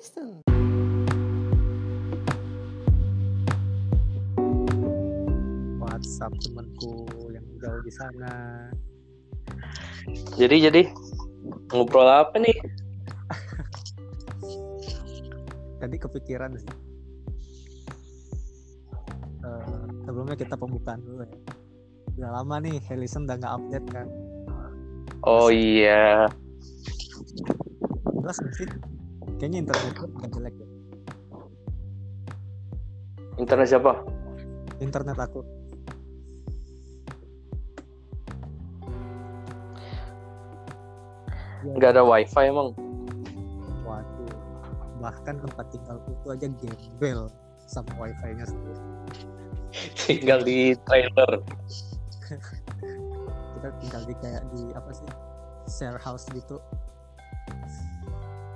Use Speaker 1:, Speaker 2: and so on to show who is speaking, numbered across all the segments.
Speaker 1: listen. WhatsApp temanku yang jauh di sana.
Speaker 2: Jadi jadi ngobrol apa nih?
Speaker 1: Tadi kepikiran sih. Eh, sebelumnya kita pembukaan dulu ya. Udah lama nih, Helison udah nggak update kan.
Speaker 2: Oh iya.
Speaker 1: Jelas nggak sih? Kayaknya internet nggak jelek ya.
Speaker 2: Internet siapa?
Speaker 1: Internet aku. Ya,
Speaker 2: Nggak ada wifi emang.
Speaker 1: Waduh. Bahkan tempat tinggalku tuh aja gembel sama wifi-nya sendiri.
Speaker 2: Tinggal di trailer.
Speaker 1: Kita tinggal di kayak di apa sih? Share house gitu.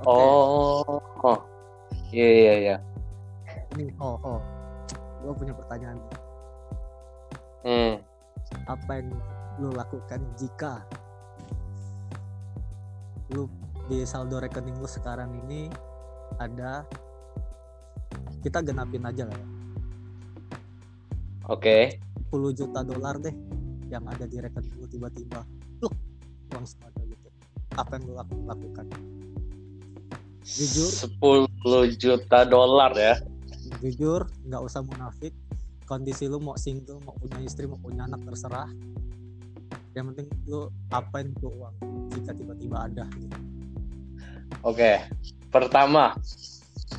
Speaker 1: Oke,
Speaker 2: Oh. Oh. Iya iya iya.
Speaker 1: Nih, oh, oh. Gue punya pertanyaan.
Speaker 2: Hmm.
Speaker 1: Apa yang lu lakukan jika lu di saldo rekening lu sekarang ini ada kita genapin aja lah ya
Speaker 2: Oke.
Speaker 1: 10 juta dolar deh yang ada di rekening lu tiba-tiba loh langsung ada gitu apa yang laku- lakukan Jujur.
Speaker 2: 10 juta dolar ya.
Speaker 1: jujur nggak usah munafik kondisi lu mau single mau punya istri mau punya anak terserah yang penting lu apain tuh uang jika tiba-tiba ada gitu.
Speaker 2: Oke. Pertama.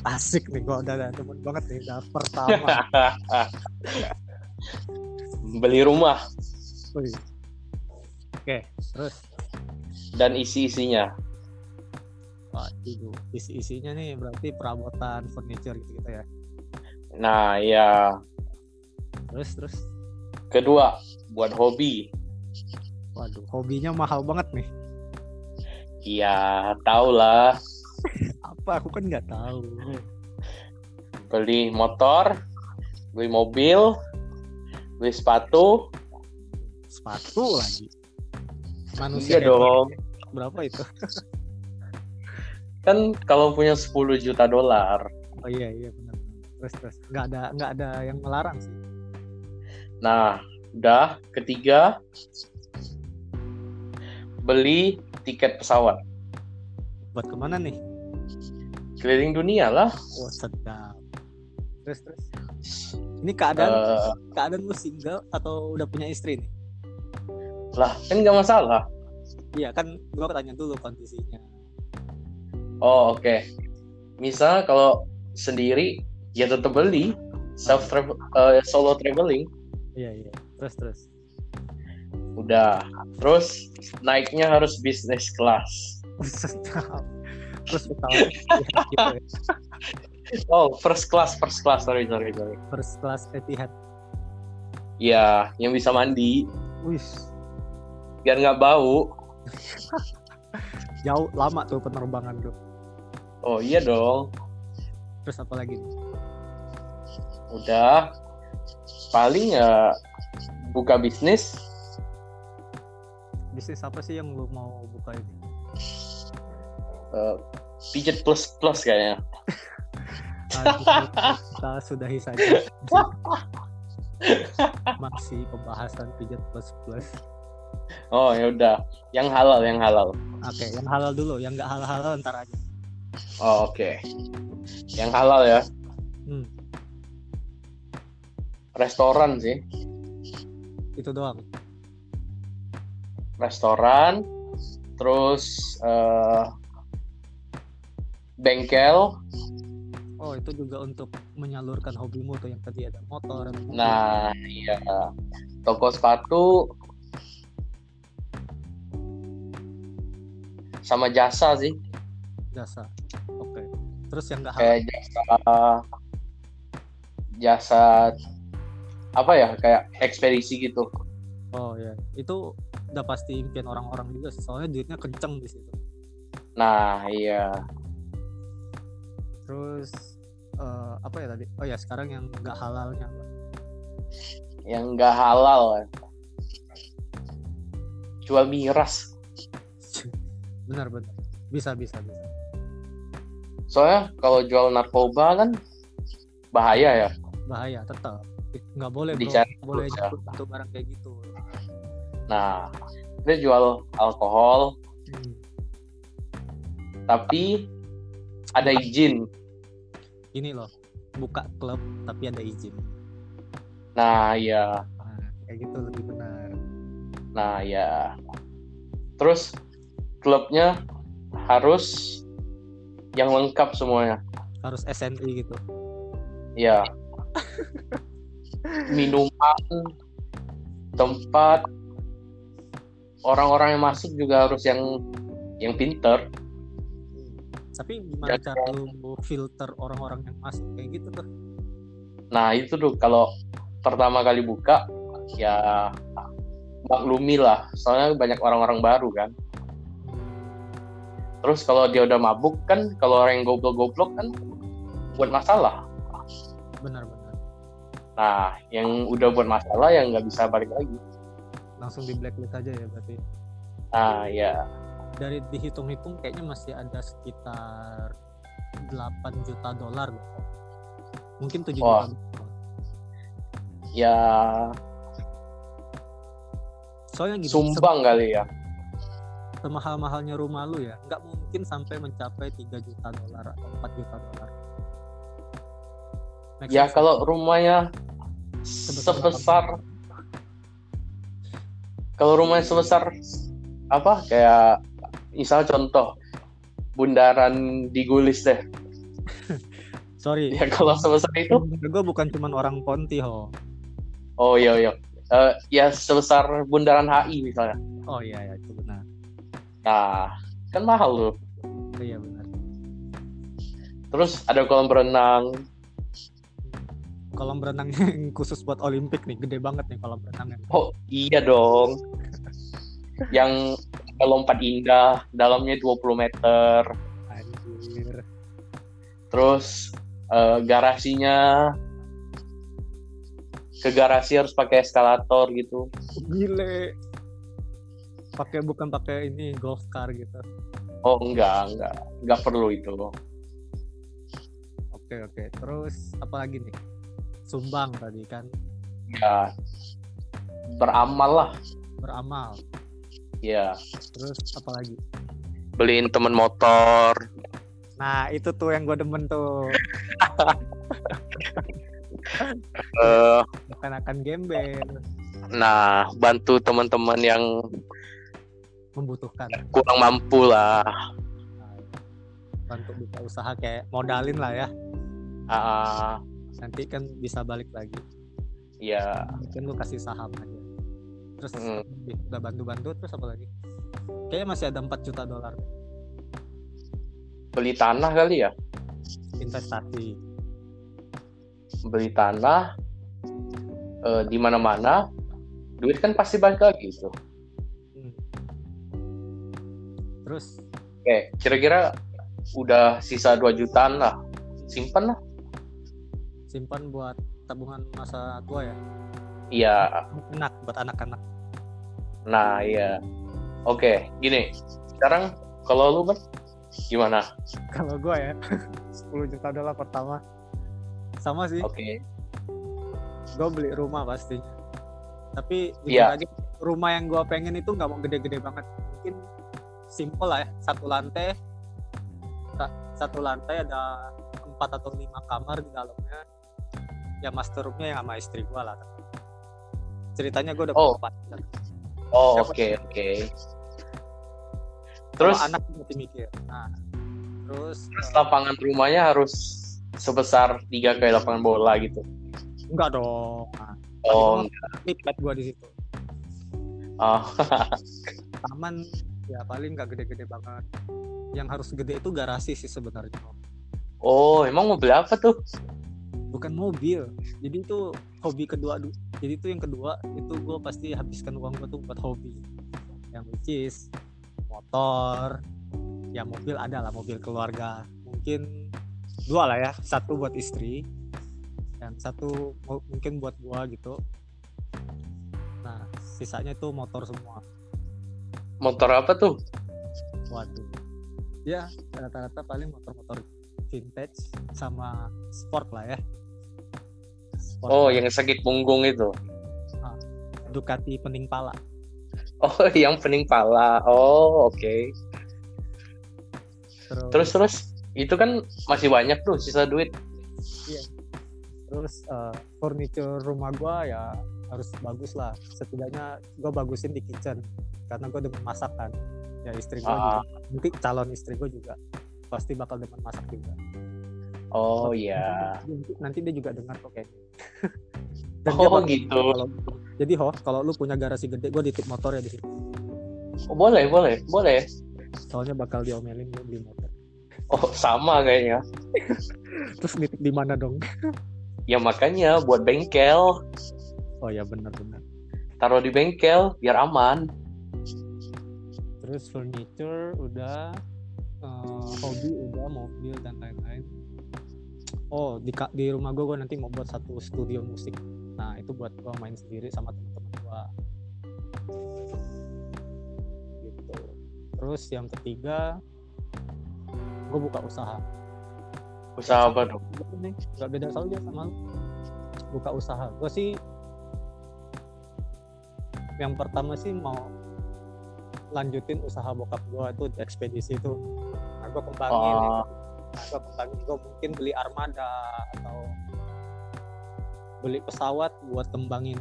Speaker 1: asik nih gua udah ada temen banget nih udah pertama
Speaker 2: Beli rumah
Speaker 1: oke terus
Speaker 2: dan isi-isinya.
Speaker 1: waduh isi isinya nih berarti perabotan furniture gitu gitu ya
Speaker 2: Nah, ya.
Speaker 1: terus terus
Speaker 2: Kedua, buat hobi.
Speaker 1: waduh hobinya mahal banget nih
Speaker 2: Ya, tau lah.
Speaker 1: apa aku kan nggak tahu
Speaker 2: Beli motor, beli mobil, beli sepatu.
Speaker 1: sepatu lagi manusia
Speaker 2: Iya dong.
Speaker 1: berapa itu
Speaker 2: Kan kalau punya 10 juta dolar.
Speaker 1: oh iya iya benar terus terus nggak ada nggak ada yang melarang sih
Speaker 2: Nah, udah. Ketiga, beli tiket pesawat.
Speaker 1: buat ke mana nih
Speaker 2: Keliling dunia lah.
Speaker 1: wah sedap terus terus ini keadaan
Speaker 2: Eh,
Speaker 1: keadaan lu single atau udah punya istri nih
Speaker 2: lah, kan nggak masalah.
Speaker 1: iya kan gua tanya dulu kondisinya
Speaker 2: Oh, oke. Misal kalau sendiri, ya tetap beli. Self travel, solo traveling.
Speaker 1: iya iya terus terus
Speaker 2: Udah. Terus naiknya harus business class.
Speaker 1: sedap terus pesawat gitu.
Speaker 2: Oh, first class, first class. Sorry, sorry, sorry.
Speaker 1: first class Etihad
Speaker 2: Ya, yang bisa mandi.
Speaker 1: wih
Speaker 2: Biar nggak bau.
Speaker 1: jauh lama tuh penerbangan tuh
Speaker 2: Oh iya dong.
Speaker 1: terus apa lagi?
Speaker 2: Udah. Paling ya buka bisnis.
Speaker 1: bisnis apa sih yang lu mau buka ini
Speaker 2: eh, pijet plus plus kayaknya.
Speaker 1: Kita sudahi saja masih pembahasan pijat plus plus
Speaker 2: Oh ya udah. Yang halal, yang halal.
Speaker 1: oke yang halal dulu yang nggak halal halal ntar aja
Speaker 2: Oh, oke. Yang halal ya.
Speaker 1: hmm,
Speaker 2: Restoran sih.
Speaker 1: itu doang
Speaker 2: Restoran. Terus eh, bengkel.
Speaker 1: oh itu juga untuk menyalurkan hobimu tuh yang tadi ada motor.
Speaker 2: Nah, iya. Toko sepatu. Sama jasa sih.
Speaker 1: jasa terus yang nggak halal
Speaker 2: Kayak jasa jasa apa ya kayak ekspedisi gitu.
Speaker 1: oh ya itu udah pasti impian orang-orang juga sih soalnya duitnya kenceng di situ
Speaker 2: Nah, iya.
Speaker 1: terus eh, apa ya tadi oh ya sekarang yang nggak halalnya?
Speaker 2: Yang nggak halal. Jual miras.
Speaker 1: benar benar bisa bisa bisa
Speaker 2: Soalnya kalau jual narkoba kan bahaya ya.
Speaker 1: bahaya tetap nggak boleh bro
Speaker 2: Dicari
Speaker 1: nggak boleh
Speaker 2: ya.
Speaker 1: untuk barang kayak gitu
Speaker 2: Nah, dia jual alkohol
Speaker 1: Hmm.
Speaker 2: tapi ada izin.
Speaker 1: ini loh buka klub tapi ada izin
Speaker 2: Nah, ya.
Speaker 1: nah, kayak gitu lebih benar
Speaker 2: Nah, ya. Terus klubnya harus yang lengkap semuanya.
Speaker 1: harus SNI gitu
Speaker 2: Ya. Minuman, tempat, orang-orang yang masuk juga harus yang yang pinter.
Speaker 1: tapi gimana
Speaker 2: Ya.
Speaker 1: cara lu filter orang-orang yang masuk kayak gitu tuh
Speaker 2: Nah, itu tuh kalau pertama kali buka ya maklumi lah. Soalnya banyak orang-orang baru kan. Terus kalau dia udah mabuk kan, kalau orang yang goblok-goblok kan buat masalah.
Speaker 1: benar-benar
Speaker 2: Nah, yang udah buat masalah yang nggak bisa balik lagi.
Speaker 1: langsung di blacklist aja ya berarti
Speaker 2: Nah, ya.
Speaker 1: dari dihitung-hitung kayaknya masih ada sekitar 8 juta dolar gitu. mungkin 7
Speaker 2: Wah.
Speaker 1: juta.
Speaker 2: Ya,
Speaker 1: soalnya gini
Speaker 2: sumbang kali ya.
Speaker 1: Se- semahal-mahalnya rumah lu ya nggak mungkin sampai mencapai 3 juta dolar atau 4 juta dolar.
Speaker 2: Ya,
Speaker 1: sense
Speaker 2: kalau rumahnya
Speaker 1: Sebesar
Speaker 2: sebesar kalau rumahnya sebesar apa? Kayak misal contoh bundaran di Gulis deh.
Speaker 1: Sorry.
Speaker 2: Ya kalau sebesar itu?
Speaker 1: Gue bukan cuman orang Ponti ho.
Speaker 2: Oh iya iya. Eh, ya sebesar bundaran HI misalnya.
Speaker 1: Oh iya ya itu benar
Speaker 2: nah kan mahal tuh.
Speaker 1: Iya benar.
Speaker 2: Terus ada kolam berenang
Speaker 1: kolam renangnya yang khusus buat Olimpik nih gede banget nih kolam renangnya.
Speaker 2: Oh iya dong. Yang lompat indah dalamnya 20 meter.
Speaker 1: Anjir.
Speaker 2: Terus eh, garasinya. Ke garasi harus pakai eskalator gitu.
Speaker 1: Gile pakai bukan pakai ini golf car gitu.
Speaker 2: Oh enggak enggak. Enggak perlu itu.
Speaker 1: Oke oke. Terus apa lagi nih? Sumbang tadi kan.
Speaker 2: Ya. Beramal lah.
Speaker 1: Beramal.
Speaker 2: Ya
Speaker 1: terus apa lagi?
Speaker 2: Beliin temen motor.
Speaker 1: Nah itu tuh yang gue demen tuh.
Speaker 2: Eh.
Speaker 1: Bukan akan gembel.
Speaker 2: Nah bantu teman-teman yang
Speaker 1: membutuhkan.
Speaker 2: Kurang mampu lah
Speaker 1: bantu buka usaha kayak modalin lah ya.
Speaker 2: Ah
Speaker 1: nanti kan bisa balik lagi.
Speaker 2: Ya
Speaker 1: mungkin lu kasih saham aja. Terus lagi? udah bantu-bantu terus apa lagi? Kayaknya masih ada 4 juta dolar.
Speaker 2: Beli tanah kali ya?
Speaker 1: Investasi.
Speaker 2: Beli tanah eh, di mana-mana duit kan pasti balik lagi itu
Speaker 1: Hmm. Terus?
Speaker 2: Oke kira-kira udah sisa 2 jutaan lah. Simpen lah.
Speaker 1: Simpan buat tabungan masa tua ya?
Speaker 2: Iya.
Speaker 1: Enak buat anak-anak.
Speaker 2: Nah iya. Oke gini. Sekarang kalau lu kan gimana?
Speaker 1: Kalau gua ya 10 juta dolar pertama. Sama sih.
Speaker 2: Oke.
Speaker 1: Gue beli rumah pastinya tapi
Speaker 2: Iya.
Speaker 1: aja rumah yang gue pengen itu nggak mau gede-gede banget. Mungkin simple lah ya satu lantai. Sa- satu lantai ada empat atau lima kamar di dalamnya. Ya master roomnya yang sama istri gue lah. Ceritanya gue udah
Speaker 2: Oh. oh oke oke. Terus?
Speaker 1: anak masih mikir. Nah terus eh,
Speaker 2: lapangan rumahnya harus sebesar tiga kayak lapangan bola gitu?
Speaker 1: Enggak dong. Nah,
Speaker 2: oh
Speaker 1: lipat gue di situ.
Speaker 2: Oh.
Speaker 1: Taman ya paling nggak gede-gede banget. Yang harus gede itu garasi sih sebenarnya
Speaker 2: oh emang mobil apa tuh?
Speaker 1: Bukan mobil. Jadi itu hobi kedua du- jadi itu yang kedua itu gue pasti habiskan uang gue tuh buat hobi. Yang which is motor ya mobil ada lah mobil keluarga. Mungkin dua lah ya satu buat istri dan satu mu- mungkin buat gua gitu. Nah sisanya itu motor semua
Speaker 2: motor apa tuh
Speaker 1: waduh ya rata-rata paling motor-motor vintage sama sport lah ya Sport
Speaker 2: Oh,
Speaker 1: lah.
Speaker 2: yang sakit punggung itu.
Speaker 1: Ducati pening pala
Speaker 2: Oh, yang pening pala. Oh, oke.
Speaker 1: terus
Speaker 2: Terus terus itu kan masih banyak tuh sisa duit.
Speaker 1: terus eh, furniture rumah gua ya harus bagus lah setidaknya gua bagusin di kitchen karena gua demen masak kan ya istri juga
Speaker 2: Ah.
Speaker 1: mungkin calon istri gua juga pasti bakal demen masak juga
Speaker 2: Oh iya.
Speaker 1: nanti, nanti dia juga dengar kok kayaknya
Speaker 2: Oh, gitu.
Speaker 1: kalau, jadi ho kalau lu punya garasi gede gua ditip motor ya di sini
Speaker 2: Oh, boleh, boleh, boleh.
Speaker 1: soalnya bakal diomelin gua beli motor
Speaker 2: Oh, sama kayaknya.
Speaker 1: terus nitip di mana dong
Speaker 2: Ya makanya buat bengkel,
Speaker 1: oh ya benar-benar
Speaker 2: taruh di bengkel biar aman.
Speaker 1: Terus furniture udah eh, hobi udah mobil dan lain-lain. Oh di di rumah gue gue nanti mau buat satu studio musik. Nah itu buat gue main sendiri sama teman-teman gue gitu. Terus yang ketiga gue buka usaha.
Speaker 2: Usaha apa dong?
Speaker 1: Nggak beda soalnya sama buka usaha. Gue sih yang pertama sih mau lanjutin usaha bokap gue itu di ekspedisi itu nah, gue kembangin ya.
Speaker 2: Oh,
Speaker 1: nah, gue kembangin gue mungkin beli armada atau beli pesawat buat kembangin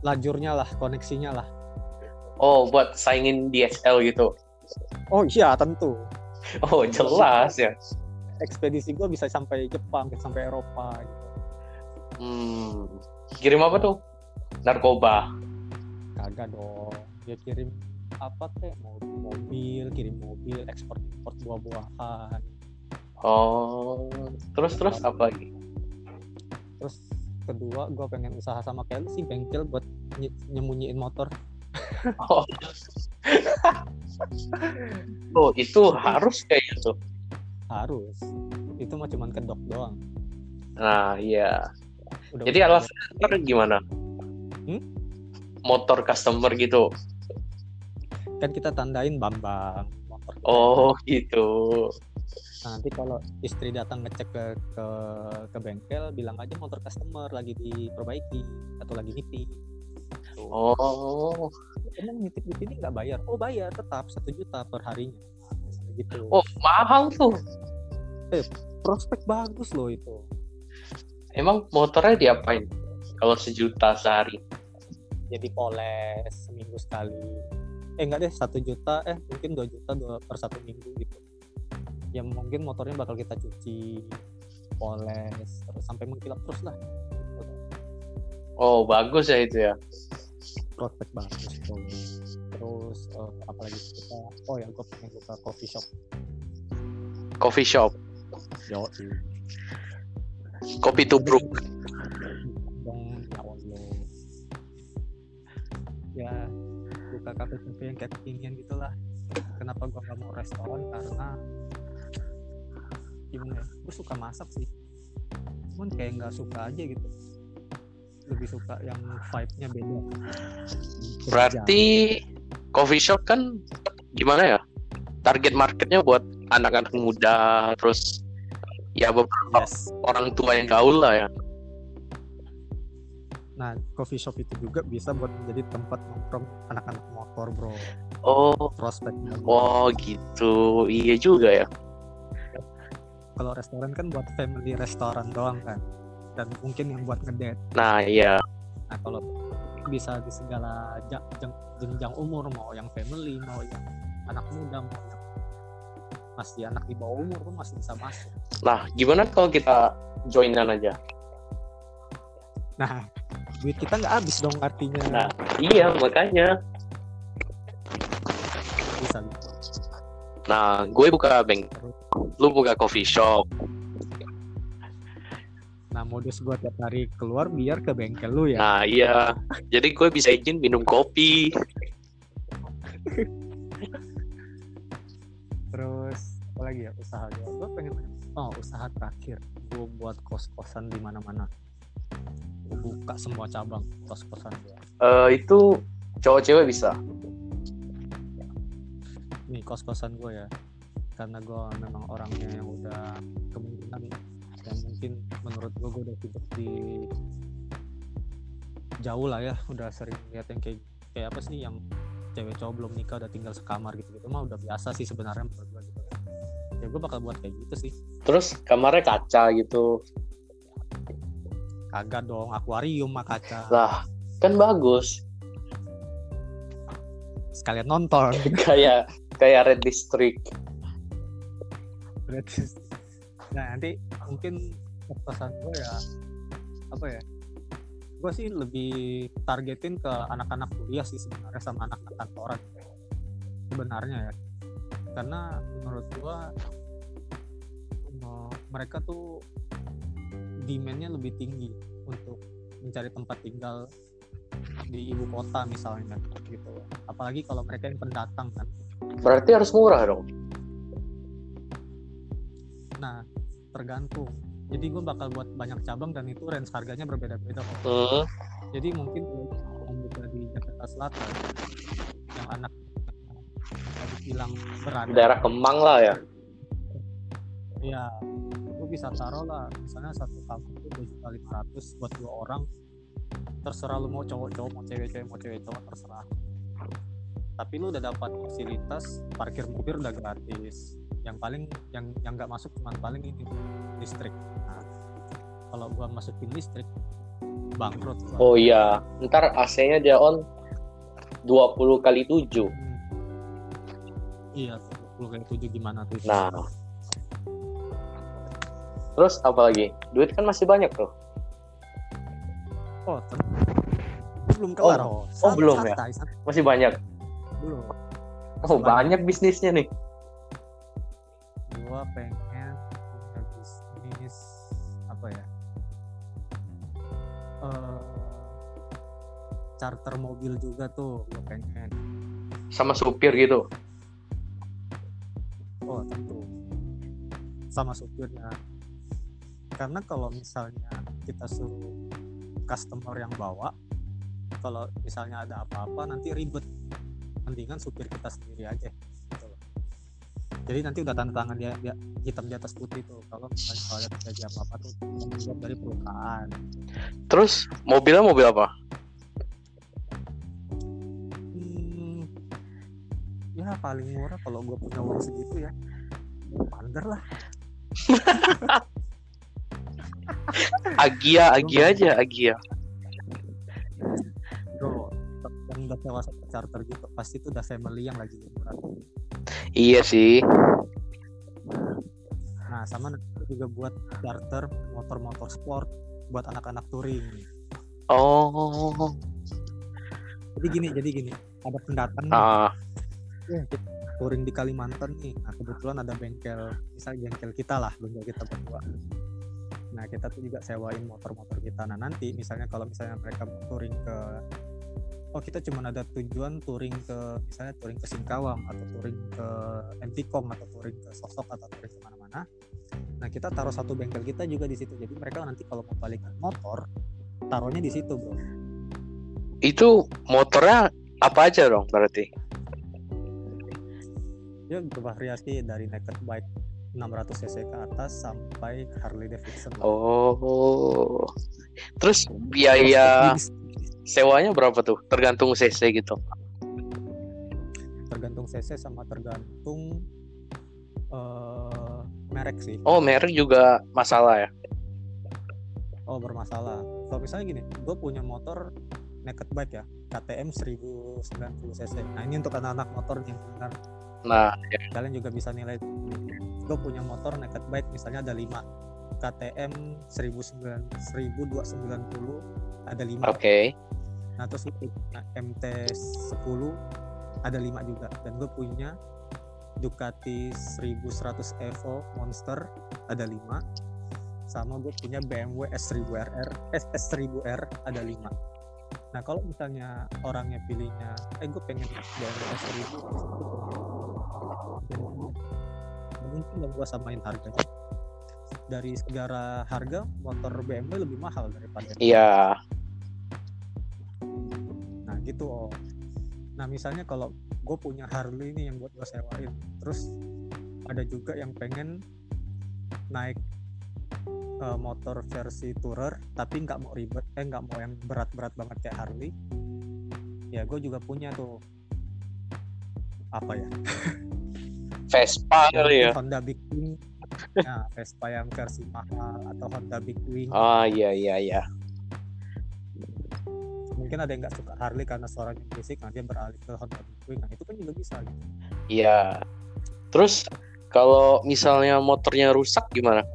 Speaker 1: lajurnya lah koneksinya lah
Speaker 2: oh, buat saingin DSL gitu.
Speaker 1: oh iya tentu
Speaker 2: Oh, jelas ya.
Speaker 1: ekspedisi gue bisa sampai Jepang bisa sampai Eropa gitu.
Speaker 2: Hmm. Kirim apa tuh? Narkoba.
Speaker 1: kagak dong dia kirim apa kayak mau mobil kirim mobil ekspor impor buah-buahan
Speaker 2: Oh, terus terus apa lagi?
Speaker 1: terus kedua gue pengen usaha sama kayak sih bengkel buat ny- nyemunyiin motor
Speaker 2: Oh. oh, itu harus kayak gitu.
Speaker 1: harus itu mah cuman kedok doang
Speaker 2: Nah, iya.
Speaker 1: Udah
Speaker 2: Jadi alasan gimana?
Speaker 1: Hmm?
Speaker 2: Motor customer gitu.
Speaker 1: Kan kita tandain bambang motor.
Speaker 2: Oh, gitu.
Speaker 1: Nah, nanti kalau istri datang ngecek ke, ke ke bengkel bilang aja motor customer lagi diperbaiki atau lagi nitip.
Speaker 2: Oh.
Speaker 1: emang nitip di sini nggak bayar oh bayar tetap satu juta per harinya Nah, gitu
Speaker 2: Oh, mahal tuh.
Speaker 1: prospek bagus loh itu
Speaker 2: Emang motornya diapain? Kalau sejuta sehari.
Speaker 1: jadi poles seminggu sekali eh enggak deh satu juta eh mungkin dua juta dua per satu minggu gitu ya mungkin motornya bakal kita cuci poles terus sampai mengkilap terus lah
Speaker 2: Oh, bagus ya itu ya.
Speaker 1: prospek bagus tuh terus eh, apalagi kita oh ya gue pengen buka coffee shop
Speaker 2: Coffee shop.
Speaker 1: yo
Speaker 2: Kopi tubruk.
Speaker 1: ya allah ya buka kafe kafe yang kayak kekinian gitulah kenapa gua nggak mau restoran karena gimana ya gue suka masak sih cuman kayak nggak suka aja gitu lebih suka yang vibe-nya beda.
Speaker 2: Berarti coffee shop kan gimana ya? Target marketnya buat anak-anak muda, terus ya beberapa
Speaker 1: yes
Speaker 2: orang tua yang gaul lah ya.
Speaker 1: Nah coffee shop itu juga bisa buat menjadi tempat nongkrong anak-anak motor bro
Speaker 2: Oh,
Speaker 1: prospeknya
Speaker 2: oh gitu. Iya juga ya.
Speaker 1: kalau restoran kan buat family restoran doang kan dan mungkin yang buat ngedate
Speaker 2: Nah, iya.
Speaker 1: nah kalau bisa di segala jenjang umur mau yang family mau yang anak muda mau yang masih anak di bawah umur pun masih bisa masuk
Speaker 2: Nah, gimana kalau kita joinan aja?
Speaker 1: nah duit kita nggak habis dong artinya
Speaker 2: Nah, iya makanya.
Speaker 1: bisa.
Speaker 2: Nah, gue buka bank, lu buka coffee shop.
Speaker 1: nah modus gua tiap hari keluar biar ke bengkel lu ya
Speaker 2: Nah, iya. Jadi gue bisa izin minum kopi.
Speaker 1: terus apa lagi ya usaha gua gua pengen oh usaha terakhir gua buat kos kosan di mana mana buka semua cabang kos kosan gua
Speaker 2: Eh itu cowok cewek bisa.
Speaker 1: nih kos kosan gue ya. Karena gue memang orangnya yang udah kemungkinan yang mungkin menurut gue gue udah hidup di jauh lah ya. Udah sering lihat yang kayak kayak apa sih yang cewek cowok belum nikah udah tinggal sekamar gitu gitu mah udah biasa sih sebenarnya menurut gue gitu. Ya gue bakal buat kayak gitu sih.
Speaker 2: Terus kamarnya kaca gitu
Speaker 1: kagak dong akuarium mah kaca.
Speaker 2: Lah kan bagus.
Speaker 1: Sekalian nonton.
Speaker 2: Kayak kayak Red District.
Speaker 1: Nah nanti mungkin pesan gue ya apa ya gue sih lebih targetin ke anak-anak kuliah sih sebenarnya sama anak-anak kantoran. Sebenarnya ya. Karena menurut gue mereka tuh demandnya lebih tinggi untuk mencari tempat tinggal di ibu kota misalnya gitu. Apalagi kalau mereka yang pendatang kan.
Speaker 2: Berarti harus murah dong?
Speaker 1: Nah tergantung. Jadi gue bakal buat banyak cabang dan itu range harganya berbeda-beda kok
Speaker 2: hmm.
Speaker 1: jadi mungkin membuka di Jakarta Selatan yang anak tadi bilang berada
Speaker 2: daerah Kemang lah ya.
Speaker 1: Iya. gue bisa taruh lah. Misalnya satu kampung itu dua juta lima ratus buat dua orang. Terserah lu mau cowok-cowok mau cewek-cewek mau cewek-cowok terserah. Tapi lu udah dapat fasilitas parkir mobil udah gratis. Yang paling yang yang nggak masuk cuma paling ini listrik. Nah, kalau gua masukin listrik bangkrut. Gua.
Speaker 2: oh iya ntar AC-nya dia on 20 kali 7 hmm.
Speaker 1: iya 20 kali 7 gimana tuh?
Speaker 2: Nah terus apa lagi duit kan masih banyak tuh.
Speaker 1: Oh belum kelar.
Speaker 2: Oh, oh, oh belum ya? masih banyak?
Speaker 1: Belum.
Speaker 2: Oh banyak bisnisnya nih.
Speaker 1: Gue pengen punya bisnis apa ya? Uh, charter mobil juga tuh gue pengen.
Speaker 2: Sama supir gitu?
Speaker 1: Oh tentu. Sama supirnya karena kalau misalnya kita suruh customer yang bawa kalau misalnya ada apa-apa nanti ribet. Mendingan supir kita sendiri aja jadi nanti udah tanda tangan dia, dia hitam di atas putih tuh. Kalau misalnya kalau ada terjadi apa apa tuh membuat dari perusahaan.
Speaker 2: Terus mobilnya mobil apa?
Speaker 1: Hmm, ya paling murah kalau gue punya uang segitu ya. Pander lah
Speaker 2: Agia Agia aja Agia
Speaker 1: Bro, yang udah sewa charter gitu pasti itu udah family yang lagi liburan
Speaker 2: Iya sih.
Speaker 1: Nah, sama juga buat charter motor-motor sport buat anak-anak touring.
Speaker 2: Oh.
Speaker 1: Jadi gini, jadi gini, ada pendatang
Speaker 2: ah.
Speaker 1: nih. Ya, touring di Kalimantan nih. Nah, kebetulan ada bengkel, misalnya bengkel kita lah, bengkel kita berdua. Nah, kita tuh juga sewain motor-motor kita. Nah, nanti misalnya kalau misalnya mereka touring ke oh kita cuma ada tujuan touring ke misalnya touring ke Singkawang atau touring ke Antikong atau touring ke Sosok atau touring ke mana-mana nah kita taruh satu bengkel kita juga di situ. Jadi mereka nanti kalau mau balik motor taruhnya di situ bro.
Speaker 2: Itu motornya apa aja dong berarti?
Speaker 1: Ya bervariasi dari naked bike 600 cc ke atas sampai Harley Davidson.
Speaker 2: Oh. Terus biaya sewanya berapa tuh? Tergantung cc gitu.
Speaker 1: Tergantung cc sama tergantung uh, merek sih.
Speaker 2: Oh merek juga masalah ya?
Speaker 1: Oh bermasalah. Kalau misalnya gini gue punya motor naked bike ya KTM 1090 cc. Nah ini untuk anak-anak motor yang benar
Speaker 2: nah ya.
Speaker 1: kalian juga bisa nilai. Gue punya motor naked bike misalnya ada 5 KTM 1990 ada 5
Speaker 2: oke. Okay
Speaker 1: nah terus punya MT10 ada 5 juga. Dan gue punya Ducati 1100 Evo Monster ada 5 sama gue punya BMW S1000RR S1000R ada 5 nah kalau misalnya orangnya pilihnya eh gue pengen BMW S1000 mungkin gak gue samain harganya dari segala harga motor BMW lebih mahal daripada
Speaker 2: iya.
Speaker 1: Gitu oh nah misalnya kalau gue punya Harley nih yang buat gue sewain terus ada juga yang pengen naik uh, motor versi tourer tapi nggak mau ribet eh nggak mau yang berat-berat banget kayak Harley. Ya gue juga punya tuh. Apa ya?
Speaker 2: Vespa kali ya?
Speaker 1: Honda Big Wing. Nah Vespa yang versi mahal atau Honda Big Wing.
Speaker 2: Ah iya iya iya.
Speaker 1: Mungkin ada yang nggak suka Harley karena suaranya berisik nah dia beralih ke Honda Big Wing. Nah itu kan juga bisa gitu.
Speaker 2: Iya. Terus kalau misalnya motornya rusak gimana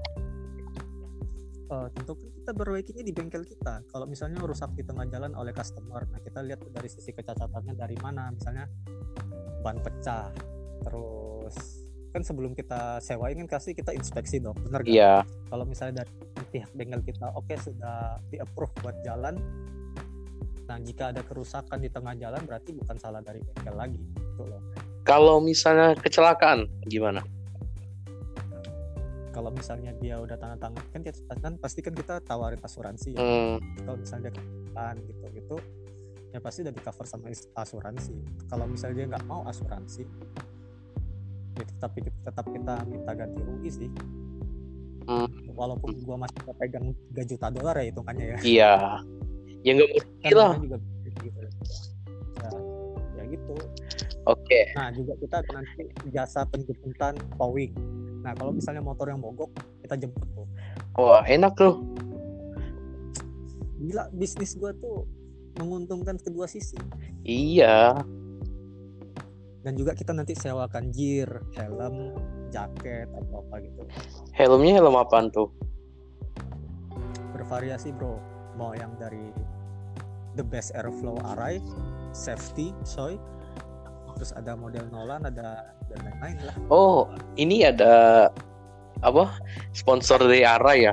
Speaker 1: uh, tentu kan kita berbaikinya di bengkel kita. Kalau misalnya rusak di tengah jalan oleh customer, nah kita lihat dari sisi kecacatannya dari mana. Misalnya ban pecah, terus kan sebelum kita sewain kan kasih kita inspeksi dong, benar gak?
Speaker 2: Iya.
Speaker 1: Kalau misalnya dari pihak bengkel kita, oke okay, sudah di approve buat jalan. Nah jika ada kerusakan di tengah jalan berarti bukan salah dari bengkel lagi, gitu loh.
Speaker 2: Kalau misalnya kecelakaan gimana?
Speaker 1: Kalau misalnya dia udah tanda tangan kan kita kan pasti kan kita tawarin asuransi ya
Speaker 2: hmm.
Speaker 1: kalau misalnya dia kan gitu gitu ya pasti udah di cover sama asuransi kalau misalnya dia nggak mau asuransi ya tetap tetap kita minta ganti rugi sih hmm. walaupun gua masih pegang 3 juta dolar ya hitungannya ya
Speaker 2: iya ya nggak mungkin lah
Speaker 1: juga gitu. ya, ya gitu
Speaker 2: oke okay.
Speaker 1: nah juga kita nanti jasa penjemputan towing Nah kalau misalnya motor yang mogok kita jemput tuh.
Speaker 2: Wah enak tuh.
Speaker 1: Gila bisnis gua tuh menguntungkan kedua sisi.
Speaker 2: Iya.
Speaker 1: Dan juga kita nanti sewakan gear, helm, jaket atau apa gitu.
Speaker 2: Helmnya helm apaan tuh?
Speaker 1: Bervariasi bro. Mau yang dari the best airflow array, safety, soy, terus ada model Nolan, ada dan lain-lain lah.
Speaker 2: Oh, ini ada apa? Sponsor dari Ara ya?